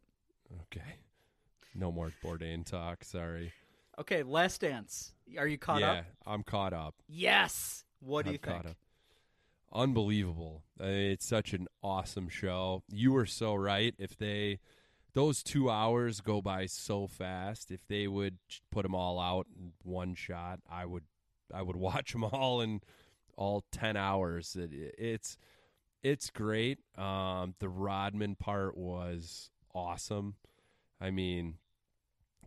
Okay, no more Bourdain talk. Sorry. Okay, Last Dance. Are you caught yeah, up? Yeah, I'm caught up. Yes. What do I'm you caught think? up. Unbelievable! It's such an awesome show. You were so right. If they, those two hours go by so fast. If they would put them all out in one shot, I would, I would <laughs> watch them all in all ten hours. It, it's, it's great. Um, the Rodman part was awesome. I mean,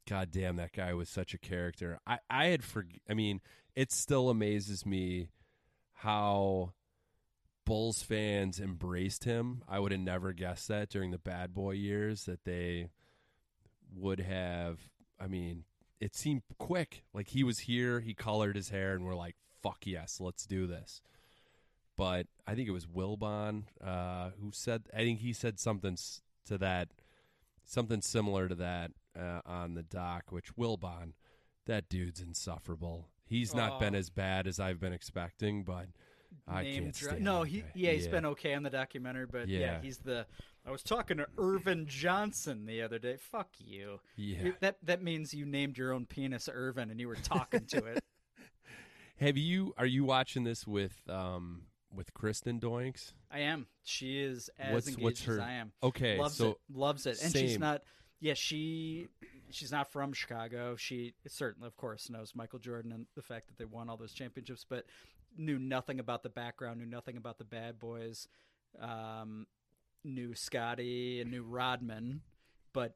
God damn, that guy was such a character. I, I had for, I mean, it still amazes me how Bulls fans embraced him. I would have never guessed that during the bad boy years that they would have. I mean, it seemed quick. Like he was here, he colored his hair, and we're like, "Fuck yes, let's do this." But I think it was Wilbon uh, who said. I think he said something to that, something similar to that uh, on the dock. Which Wilbon, that dude's insufferable. He's not been as bad as I've been expecting, but I Name can't stand No, he yeah, he's been okay on the documentary, but yeah. Yeah. he's the. I was talking to Earvin Johnson the other day. Fuck you. Yeah. You- That that means you named your own penis Earvin, and you were talking to it. <laughs> Have you? Are you watching this with um with Kristen Doinks? I am. She is as What's- engaged what's her- as I am. Okay, loves so it. Loves it, and she's not. Yeah, she she's not from Chicago. She certainly, of course, knows Michael Jordan and the fact that they won all those championships, but knew nothing about the background, knew nothing about the Bad Boys, um, knew Scottie and knew Rodman, but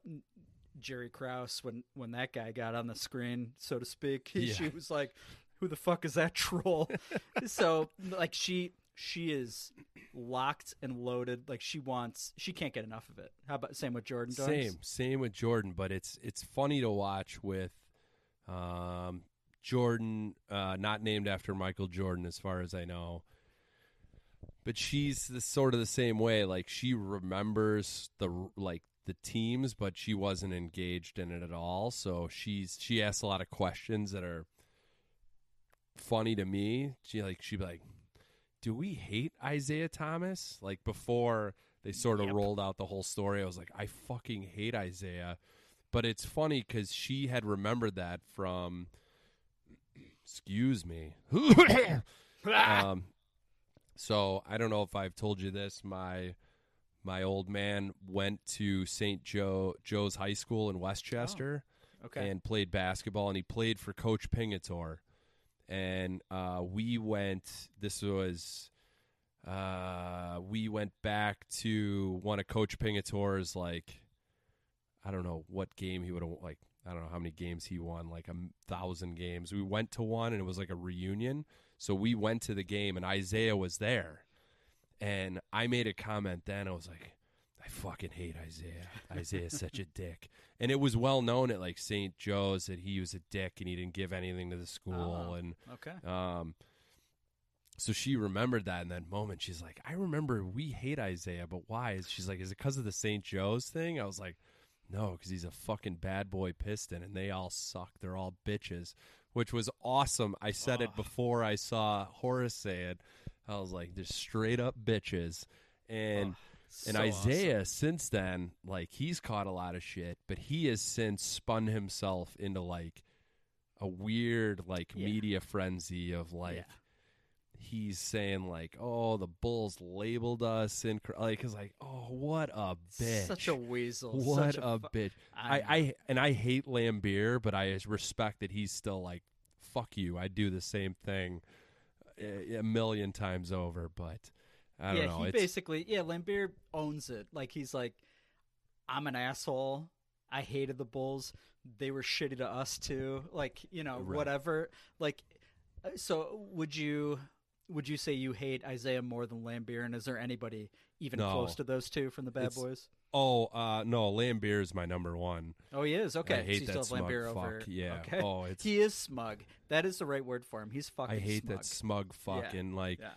Jerry Krause when when that guy got on the screen, so to speak, <laughs> Yeah. she was like, "Who the fuck is that troll?" <laughs> so like she she is locked and loaded. Like she wants, she can't get enough of it. How about same with Jordan? Same, same with Jordan, but it's it's funny to watch with um, Jordan, uh, not named after Michael Jordan, as far as I know. But she's the, sort of the same way. Like she remembers the like the teams, but she wasn't engaged in it at all. So she's she asks a lot of questions that are funny to me. She like she'd be like, "Do we hate Isiah Thomas?" Like before they sort of Yep. rolled out the whole story, I was like, "I fucking hate Isiah." But it's funny because she had remembered that from, excuse me. <coughs> um, so I don't know if I've told you this. My my old man went to St. Joe Joe's High School in Westchester Okay. and played basketball, and he played for Coach Pingatore. And uh, we went. This was. Uh, we went back to one of Coach Pingatore's like. I don't know what game he would have like. I don't know how many games he won, like a thousand games. We went to one, and it was like a reunion. So we went to the game, and Isiah was there. And I made a comment then. I was like, I fucking hate Isiah. Isiah's such a dick. And it was well known at like St. Joe's that he was a dick and he didn't give anything to the school. Oh. And okay. um, so she remembered that in that moment. She's like, I remember we hate Isiah, but why? She's like, is it because of the St. Joe's thing? I was like, no, because he's a fucking bad boy piston and they all suck. They're all bitches, which was awesome. I said it before I saw Horace say it. I was like, they're straight up bitches. And And So Isiah, since then, like he's caught a lot of shit, but he has since spun himself into like a weird like Yeah. media frenzy of like Yeah. he's saying like, "Oh, the Bulls labeled us," and like, it's like, "Oh, what a bitch!" Such a weasel. what such a, fu- bitch. I I, I and I hate Laimbeer, but I respect that he's still like, "Fuck you." I do the same thing a, a million times over, but I don't yeah, know. he it's, basically yeah, Laimbeer owns it. Like he's like, I'm an asshole. I hated the Bulls. They were shitty to us too. Like you know Right. whatever. Like uh, so, would you would you say you hate Isiah more than Laimbeer? And is there anybody even No. close to those two from the Bad It's- Boys? Oh, uh, no, Laimbeer is my number one. Oh, he is. Okay, I hate so that still smug fuck. over. Yeah. Okay. Oh, it's he is smug. That is the right word for him. He's fucking. I hate smug. that smug fucking like Yeah.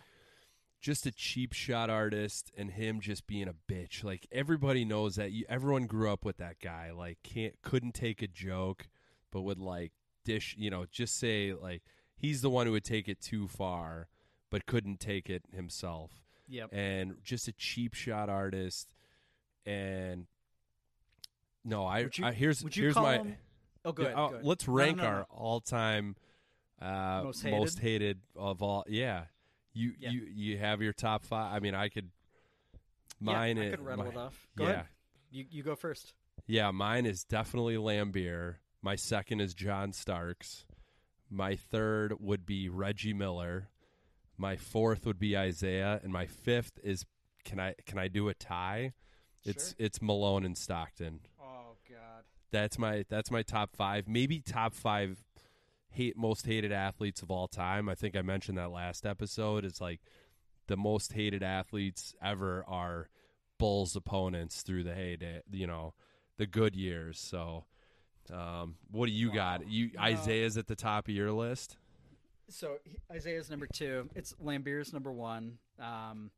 Just a cheap shot artist and him just being a bitch. Like everybody knows that you, everyone grew up with that guy. Like can't couldn't take a joke, but would like dish. You know, just say like he's the one who would take it too far, but couldn't take it himself. Yep. And just a cheap shot artist. And no, I, you- I here's here's my. him- Oh, good. Yeah, uh, Let's rank our all-time uh, Most most, hated? hated? of all. Yeah, you Yeah. you you have your top five. I mean, I could. Mine yeah, I could rattle my- it off. Go yeah, ahead. You you go first. yeah. Mine is definitely Laimbeer. My second is John Starks. My third would be Reggie Miller. My fourth would be Isiah, and my fifth is can I can I do a tie? It's Sure. it's Malone and Stockton. Oh God. That's my that's my top five. Maybe top five hate most hated athletes of all time. I think I mentioned that last episode. It's like the most hated athletes ever are Bulls opponents through the heyday, you know, the good years. So, um, what do you got? You. Isiah's at the top of your list. So Isiah's number two. It's Laimbeer's number one. Um,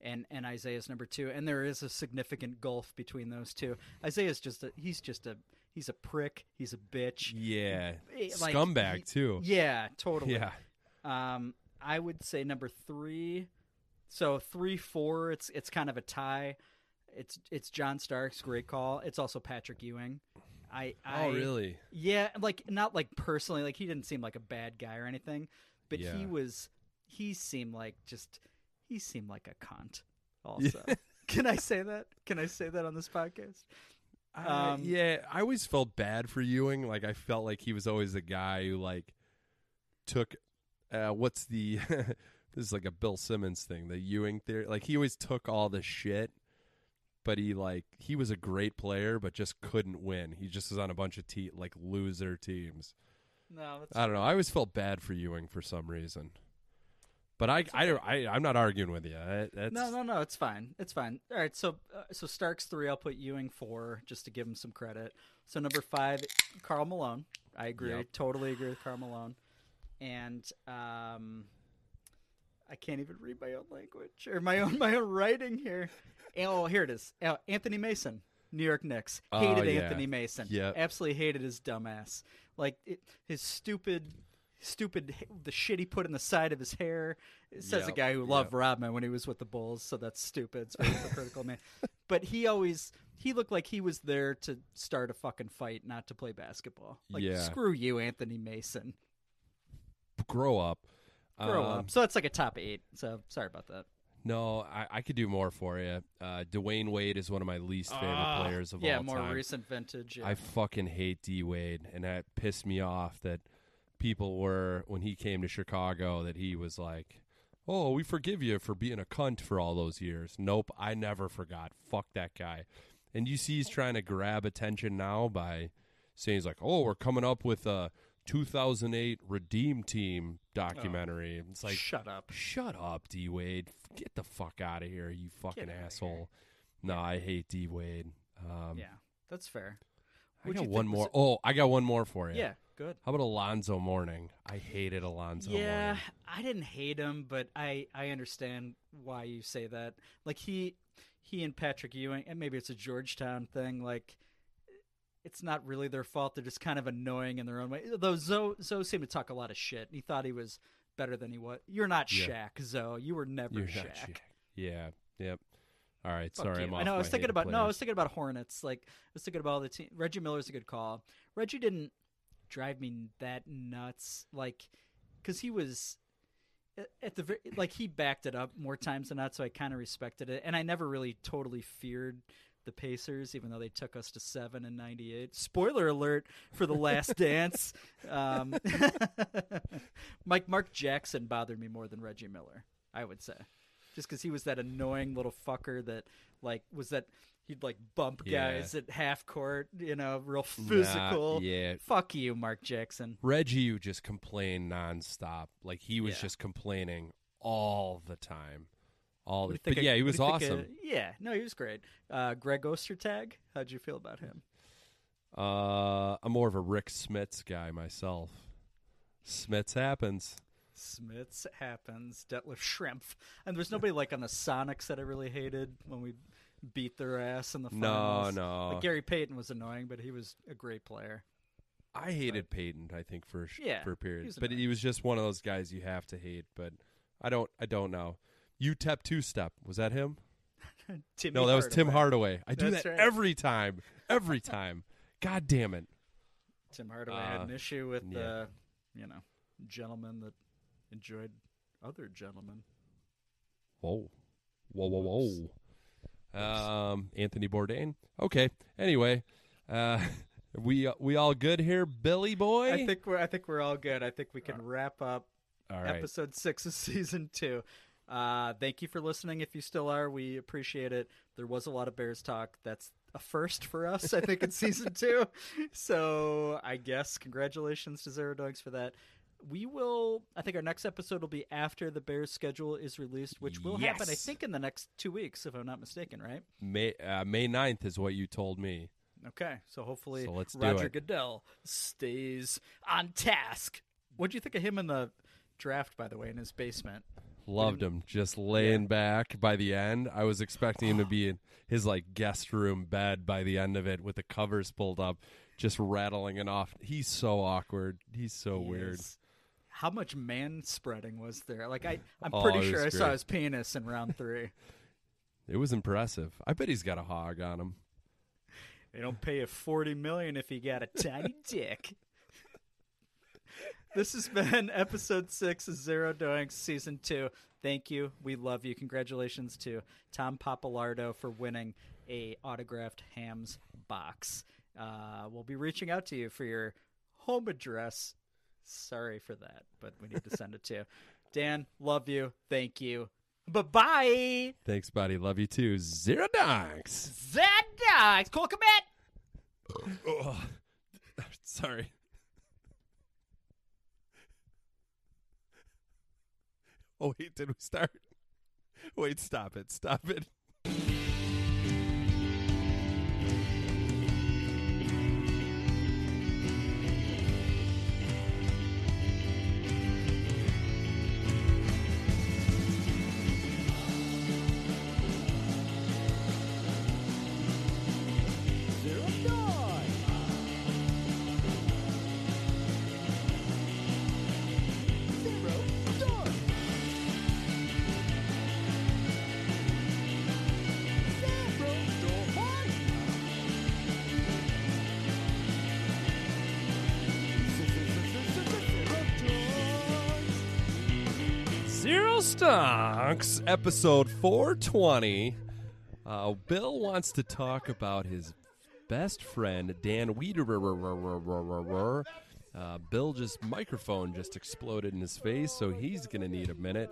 and and Isiah's number two. And there is a significant gulf between those two. Isiah's just a he's just a he's a prick. He's a bitch. Yeah, like, scumbag he- too. Yeah, totally. Yeah, Um, I would say number three. So three, four. It's it's kind of a tie. It's it's John Starks, great call. It's also Patrick Ewing. I, I oh really? Yeah, like not like personally, like he didn't seem like a bad guy or anything, but Yeah. he was. He seemed like just. He seemed like a cunt. Also, <laughs> can I say that? Can I say that on this podcast? Uh, Um, yeah, I always felt bad for Ewing. Like I felt like he was always the guy who like took uh, what's the <laughs> this is like a Bill Simmons thing, the Ewing theory. Like he always took all the shit, but he like he was a great player, but just couldn't win. He just was on a bunch of te- like loser teams. No, that's I don't know. I always felt bad for Ewing for some reason. But I, I, I, I'm not arguing with you. I, No, no, no. It's fine. It's fine. All right. So, uh, so Starks three. I'll put Ewing four, just to give him some credit. So number five, Karl Malone. I agree. Yep. Totally agree with Karl Malone. And um, I can't even read my own language or my own <laughs> my own writing here. Oh, here it is. Uh, Anthony Mason, New York Knicks. Oh, Hated yeah. Anthony Mason. Yep. Absolutely hated his dumbass. Like it, his stupid. Stupid, the shit he put in the side of his hair. It says a guy who loved yep. Rodman when he was with the Bulls, so that's stupid. It's hypocritical, man. But he always he looked like he was there to start a fucking fight, not to play basketball. Like Yeah. screw you, Anthony Mason. grow up. Grow Um, up. So that's like a top eight. So sorry about that. No, I, I could do more for you. Uh, Dwyane Wade is one of my least favorite Ah, players of yeah, all time. Yeah, more recent vintage. Yeah. I fucking hate D Wade, and that pissed me off that people were when he came to Chicago that he was like, "Oh, we forgive you for being a cunt for all those years." Nope, I never forgot. Fuck that guy. And you see, he's trying to grab attention now by saying he's like, "Oh, we're coming up with a 2008 Redeem Team documentary." it's like, Shut up. Shut up, D Wade. Get the fuck out of here, you fucking asshole. No, I hate D Wade. Um, Yeah, that's fair. I What'd got one more. was- Oh, I got one more for you. Yeah, good. How about Alonzo Mourning? I hated Alonzo yeah, Mourning. I didn't hate him, but I I understand why you say that. Like he he and Patrick Ewing, and maybe it's a Georgetown thing. Like it's not really their fault. They're just kind of annoying in their own way. Though Zoe Zoe seemed to talk a lot of shit. He thought he was better than he was. You're not Yeah. Shaq, Zoe. You were never You're Shaq. Shaq. Yeah. Yep. All right, Fuck sorry, you. I'm off I know. I was thinking about no. I was thinking about Hornets. Like I was thinking about all the team. Reggie Miller's a good call. Reggie didn't drive me that nuts. Like because he was at- the very like he backed it up more times than not. So I kind of respected it, and I never really totally feared the Pacers, even though they took us to seven and '98. Spoiler alert for the Last <laughs> Dance. Um, <laughs> Mike Mark Jackson bothered me more than Reggie Miller. I would say, just because he was that annoying little fucker that like was that he'd like bump Yeah. guys at half court, you know, real physical. yeah. Fuck you, Mark Jackson. Reggie would just complain nonstop. Like he was Yeah. just complaining all the time. All the but of- yeah, he was do you think awesome. of- yeah, no, he was great. Uh, Greg Ostertag, how'd you feel about him? Uh, I'm more of a Rick Smits guy myself. Smits happens. Smiths happens. Detlef Schrempf, and there's nobody like on the Sonics that I really hated when we beat their ass in the No, finals. no. Like Gary Payton was annoying, but he was a great player. I hated Payton. I think for a Yeah, for a period, but he was just one of those guys you have to hate. But I don't. I don't know. UTEP two step was that him? <laughs> No, that was Tim Hardaway. Hardaway. I do That's that right. every time. Every <laughs> time. God damn it. Tim Hardaway had an Uh, issue with yeah. uh, you know, gentlemen that enjoyed other gentlemen. Whoa. Whoa, whoa, whoa. Um, Anthony Bourdain. Okay. Anyway, uh, <laughs> we we all good here, Billy boy? I think we're I think we're all good. I think we can wrap up all right. episode six of <laughs> season two. Uh, thank you for listening. If you still are, we appreciate it. There was a lot of Bears talk. That's a first for us, I think, in season <laughs> two. So I guess congratulations to Zero Dogs for that. We will. I think our next episode will be after the Bears schedule is released, which will happen. I think in the next two weeks, if I'm not mistaken. Right? May uh, May 9th is what you told me okay So hopefully, So let's Roger. Goodell stays on task. What do you think of him in the draft? By the way, in his basement. Loved him just laying back by the end. I was expecting him to be in his like guest room bed by the end of it with the covers pulled up, just rattling it off. He's so awkward. He's so He weird. is- How much man spreading was there? Like I, I'm Oh, pretty sure I saw his penis in round three. <laughs> It was impressive. I bet he's got a hog on him. they don't pay you forty million if you got a tiny <laughs> dick. This has been <laughs> episode six of Zero Doinks, season two. Thank you. We love you. Congratulations to Tom Papalardo for winning a autographed hams box. Uh, we'll be reaching out to you for your home address. Sorry for that, but we need to send it to. <laughs> Dan, love you. Thank you. Bye bye. Thanks, buddy. Love you too. Zero donks. Zed dogs. Cole Kmet. Oh, <laughs> sorry. Oh <laughs> wait, did we start? Wait, stop it. Stop it. Stonks, episode 420. Uh, Bill wants to talk about his best friend, Dan Wiederer. Uh, Bill just microphone just exploded in his face, so he's going to need a minute.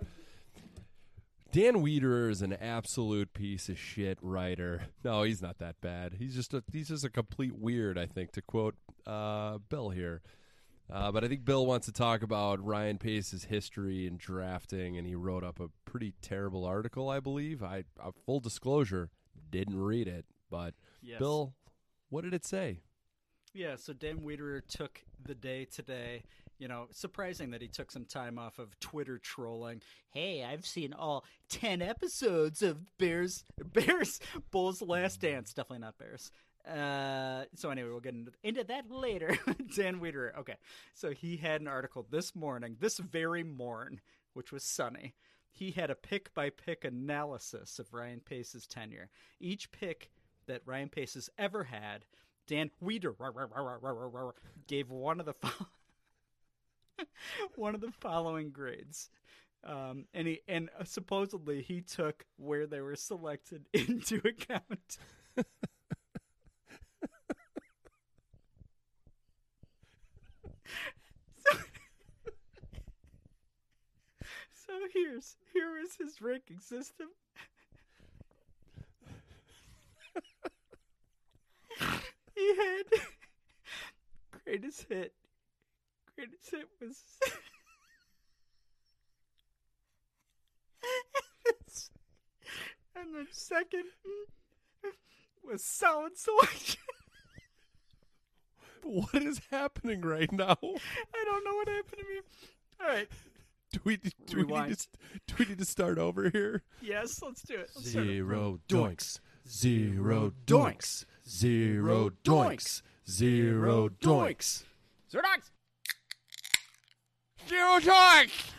Dan Wiederer is an absolute piece of shit writer. No, he's not that bad. He's just a, he's just a complete weird, I think, to quote uh, Bill here. Uh, but I think Bill wants to talk about Ryan Pace's history in drafting, and he wrote up a pretty terrible article, I believe. I, uh, full disclosure, didn't read it, but Yes. Bill, what did it say? Yeah, so Dan Wiederer took the day today. You know, surprising that he took some time off of Twitter trolling. Hey, I've seen all ten episodes of Bears Bears Bulls Last Dance. Definitely not Bears. Uh, so anyway, we'll get into, into that later. <laughs> Dan Wiederer. Okay, so he had an article this morning, this very morn, which was sunny. he had a pick by pick analysis of Ryan Pace's tenure. Each pick that Ryan Pace has ever had, Dan Weeder gave one of the fo- <laughs> one of the following grades. Um, and he and uh, supposedly he took where they were selected <laughs> into account. so, so here's here is his ranking system. he had greatest hit. Greatest hit was and then second was solid selection. What is happening right now? I don't know what happened to me. All right. <laughs> Do we do we, need to, do we need to start over here? Yes, let's do it. Let's start it. Zero doinks. Zero doinks. Zero doinks. Zero doinks. Zero dogs. Zero doinks.